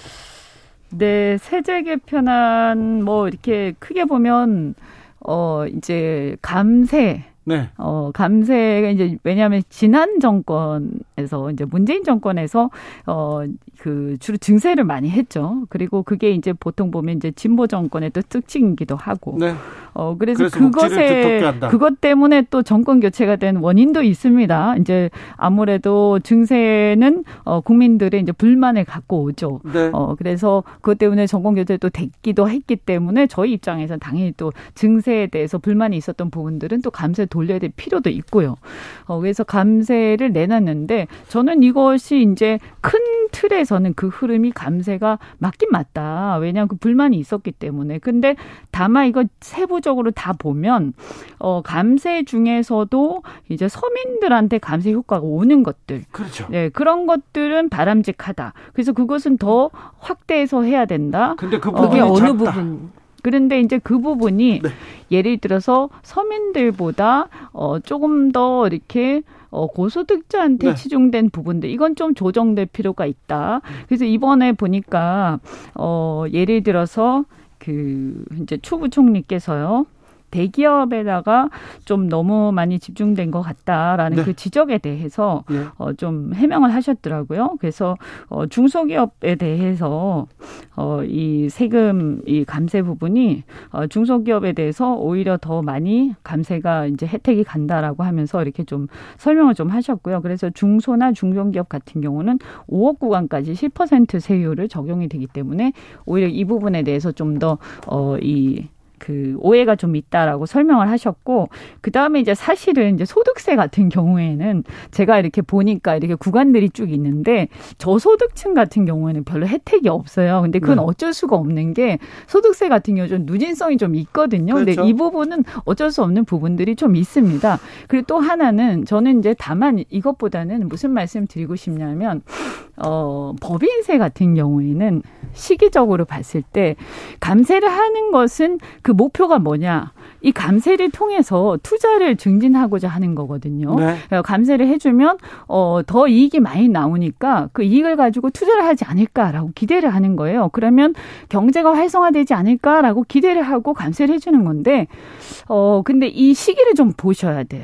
네, 세제 개편안 뭐 이렇게 크게 보면 어 이제 감세 네. 어, 감세가 이제 왜냐하면 지난 정권에서 이제 문재인 정권에서 어, 그 주로 증세를 많이 했죠. 그리고 그게 이제 보통 보면 이제 진보 정권의 또 특징이기도 하고. 네. 어, 그래서, 그래서 그것에 그것 때문에 또 정권 교체가 된 원인도 있습니다. 이제 아무래도 증세는 어, 국민들의 이제 불만을 갖고 오죠. 네. 어, 그래서 그것 때문에 정권 교체도 됐기도 했기 때문에 저희 입장에서 당연히 또 증세에 대해서 불만이 있었던 부분들은 또 감세 돌려야 될 필요도 있고요. 어, 그래서 감세를 내놨는데 저는 이것이 이제 큰 틀에서는 그 흐름이 감세가 맞긴 맞다. 왜냐하면 그 불만이 있었기 때문에. 근데 다만 이거 세부적으로 다 보면 어 감세 중에서도 이제 서민들한테 감세 효과가 오는 것들. 그렇죠. 네, 그런 것들은 바람직하다. 그래서 그것은 더 확대해서 해야 된다. 근데 그 부분이 어, 어느 부분 그런데 이제 그 부분이 네. 예를 들어서 서민들보다 어 조금 더 이렇게 어 고소득자한테 네. 치중된 부분들 이건 좀 조정될 필요가 있다. 그래서 이번에 보니까 어 예를 들어서 그 이제 추 부총리께서요. 대기업에다가 좀 너무 많이 집중된 것 같다라는 네. 그 지적에 대해서 네. 어, 좀 해명을 하셨더라고요. 그래서 어, 중소기업에 대해서 어, 이 세금 이 감세 부분이 어, 중소기업에 대해서 오히려 더 많이 감세가 이제 혜택이 간다라고 하면서 이렇게 좀 설명을 좀 하셨고요. 그래서 중소나 중견기업 같은 경우는 5억 구간까지 10% 세율을 적용이 되기 때문에 오히려 이 부분에 대해서 좀 더 어, 이 그 오해가 좀 있다라고 설명을 하셨고 그 다음에 이제 사실은 이제 소득세 같은 경우에는 제가 이렇게 보니까 이렇게 구간들이 쭉 있는데 저소득층 같은 경우에는 별로 혜택이 없어요. 근데 그건 네. 어쩔 수가 없는 게 소득세 같은 경우 좀 누진성이 좀 있거든요. 그렇죠. 근데 이 부분은 어쩔 수 없는 부분들이 좀 있습니다. 그리고 또 하나는 저는 이제 다만 이것보다는 무슨 말씀 드리고 싶냐면 어 법인세 같은 경우에는 시기적으로 봤을 때 감세를 하는 것은 그그 목표가 뭐냐? 이 감세를 통해서 투자를 증진하고자 하는 거거든요. 네. 그러니까 감세를 해주면 어, 더 이익이 많이 나오니까 그 이익을 가지고 투자를 하지 않을까라고 기대를 하는 거예요. 그러면 경제가 활성화되지 않을까라고 기대를 하고 감세를 해주는 건데 어 근데 이 시기를 좀 보셔야 돼요.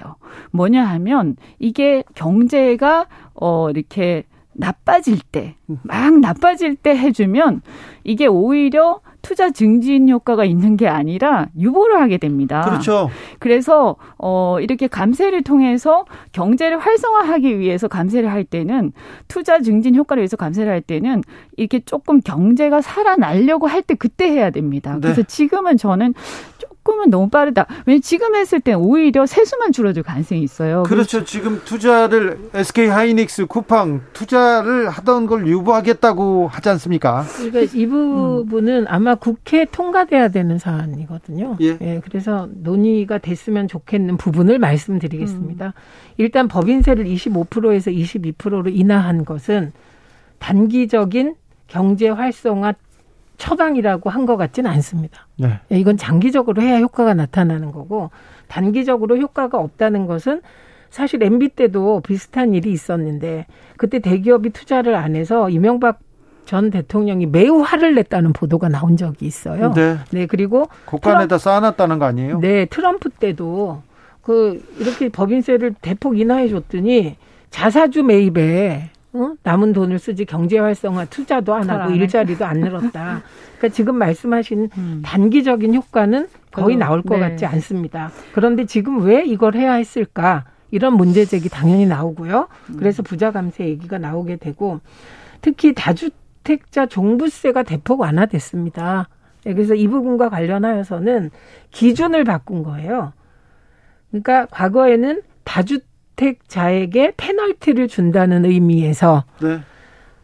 뭐냐 하면 이게 경제가 어 이렇게 나빠질 때, 막 나빠질 때 해주면 이게 오히려 투자 증진 효과가 있는 게 아니라 유보를 하게 됩니다. 그렇죠. 그래서 어 이렇게 감세를 통해서 경제를 활성화하기 위해서 감세를 할 때는 투자 증진 효과를 위해서 감세를 할 때는 이렇게 조금 경제가 살아나려고 할 때 그때 해야 됩니다. 네. 그래서 지금은 저는 조금 은 너무 빠르다. 왜냐면 지금 했을 때 오히려 세수만 줄어들 가능성이 있어요. 그렇죠. 지금 투자를 SK 하이닉스, 쿠팡 투자를 하던 걸 유보하겠다고 하지 않습니까? 그러니까 이 부분은 음. 아마 국회 통과돼야 되는 사안이거든요. 예. 예. 그래서 논의가 됐으면 좋겠는 부분을 말씀드리겠습니다. 음. 일단 법인세를 25%에서 22%로 인하한 것은 단기적인 경제 활성화 처방이라고 한 것 같지는 않습니다. 네. 예, 이건 장기적으로 해야 효과가 나타나는 거고 단기적으로 효과가 없다는 것은 사실 MB 때도 비슷한 일이 있었는데 그때 대기업이 투자를 안 해서 이명박 전 대통령이 매우 화를 냈다는 보도가 나온 적이 있어요. 네. 네 그리고 국간에다 쌓아놨다는 거 아니에요? 네, 트럼프 때도 그 이렇게 법인세를 대폭 인하해 줬더니 자사주 매입에 어? 남은 돈을 쓰지 경제 활성화 투자도 안 하고 일자리도 안 늘었다. 그러니까 지금 말씀하신 음. 단기적인 효과는 거의 그, 나올 것 네. 같지 않습니다. 그런데 지금 왜 이걸 해야 했을까? 이런 문제 제기 당연히 나오고요. 음. 그래서 부자 감세 얘기가 나오게 되고 특히 다주택자 종부세가 대폭 완화됐습니다. 네, 그래서 이 부분과 관련하여서는 기준을 바꾼 거예요. 그러니까 과거에는 다주 다주택자에게 페널티를 준다는 의미에서 네.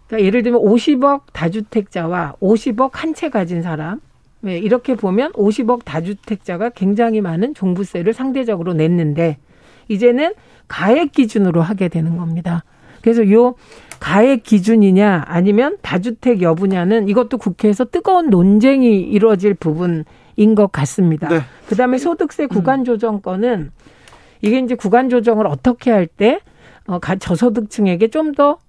그러니까 예를 들면 50억 다주택자와 50억 한 채 가진 사람 네, 이렇게 보면 50억 다주택자가 굉장히 많은 종부세를 상대적으로 냈는데 이제는 가액 기준으로 하게 되는 겁니다. 그래서 요 가액 기준이냐 아니면 다주택 여부냐는 이것도 국회에서 뜨거운 논쟁이 이루어질 부분인 것 같습니다. 네. 그다음에 소득세 구간 조정권은 이게 이제 구간 조정을 어떻게 할때 어, 저소득층에게 좀더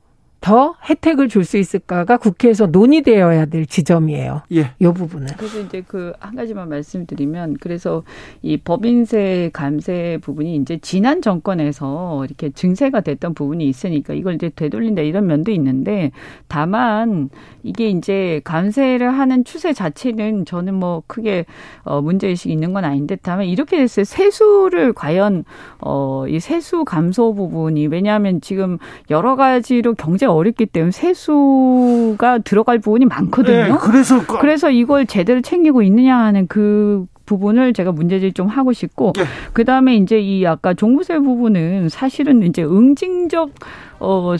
더 혜택을 줄 수 있을까가 국회에서 논의되어야 될 지점이에요. 예. 이 부분은. 그래서 이제 그 한 가지만 말씀드리면 그래서 이 법인세 감세 부분이 이제 지난 정권에서 이렇게 증세가 됐던 부분이 있으니까 이걸 이제 되돌린다 이런 면도 있는데 다만 이게 이제 감세를 하는 추세 자체는 저는 뭐 크게 어 문제 의식이 있는 건 아닌데 다만 이렇게 됐어요. 세수를 과연 어이 세수 감소 부분이 왜냐하면 지금 여러 가지로 경제 어렵기 때문에 세수가 들어갈 부분이 많거든요. 네, 그래서 그래서 이걸 제대로 챙기고 있느냐 하는 그 부분을 제가 문제질 좀 하고 싶고 네. 그다음에 이제 이 아까 종부세 부분은 사실은 이제 응징적 어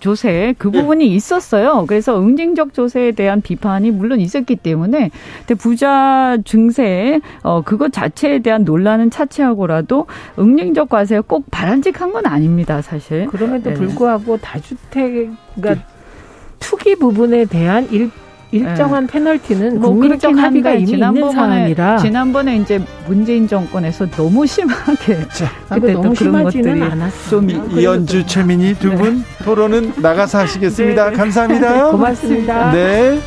조세 그 네. 부분이 네. 있었어요. 그래서 응징적 조세에 대한 비판이 물론 있었기 때문에 근데 부자 증세 어 그것 자체에 대한 논란은 차치하고라도 응징적 과세가 꼭 바람직한 건 아닙니다, 사실. 그럼에도 네. 불구하고 다주택 그러니까 네. 투기 부분에 대한 일 일정한 네. 페널티는 뭐 국민적 합의가 이미 있는 사안이라 지난번에 이제 문재인 정권에서 너무 심하게 자, 그때 너무 심하지는 않았어. 좀 이연주 최민희 두분 네. 토론은 나가서 하시겠습니다. 네. 감사합니다. 고맙습니다. 네.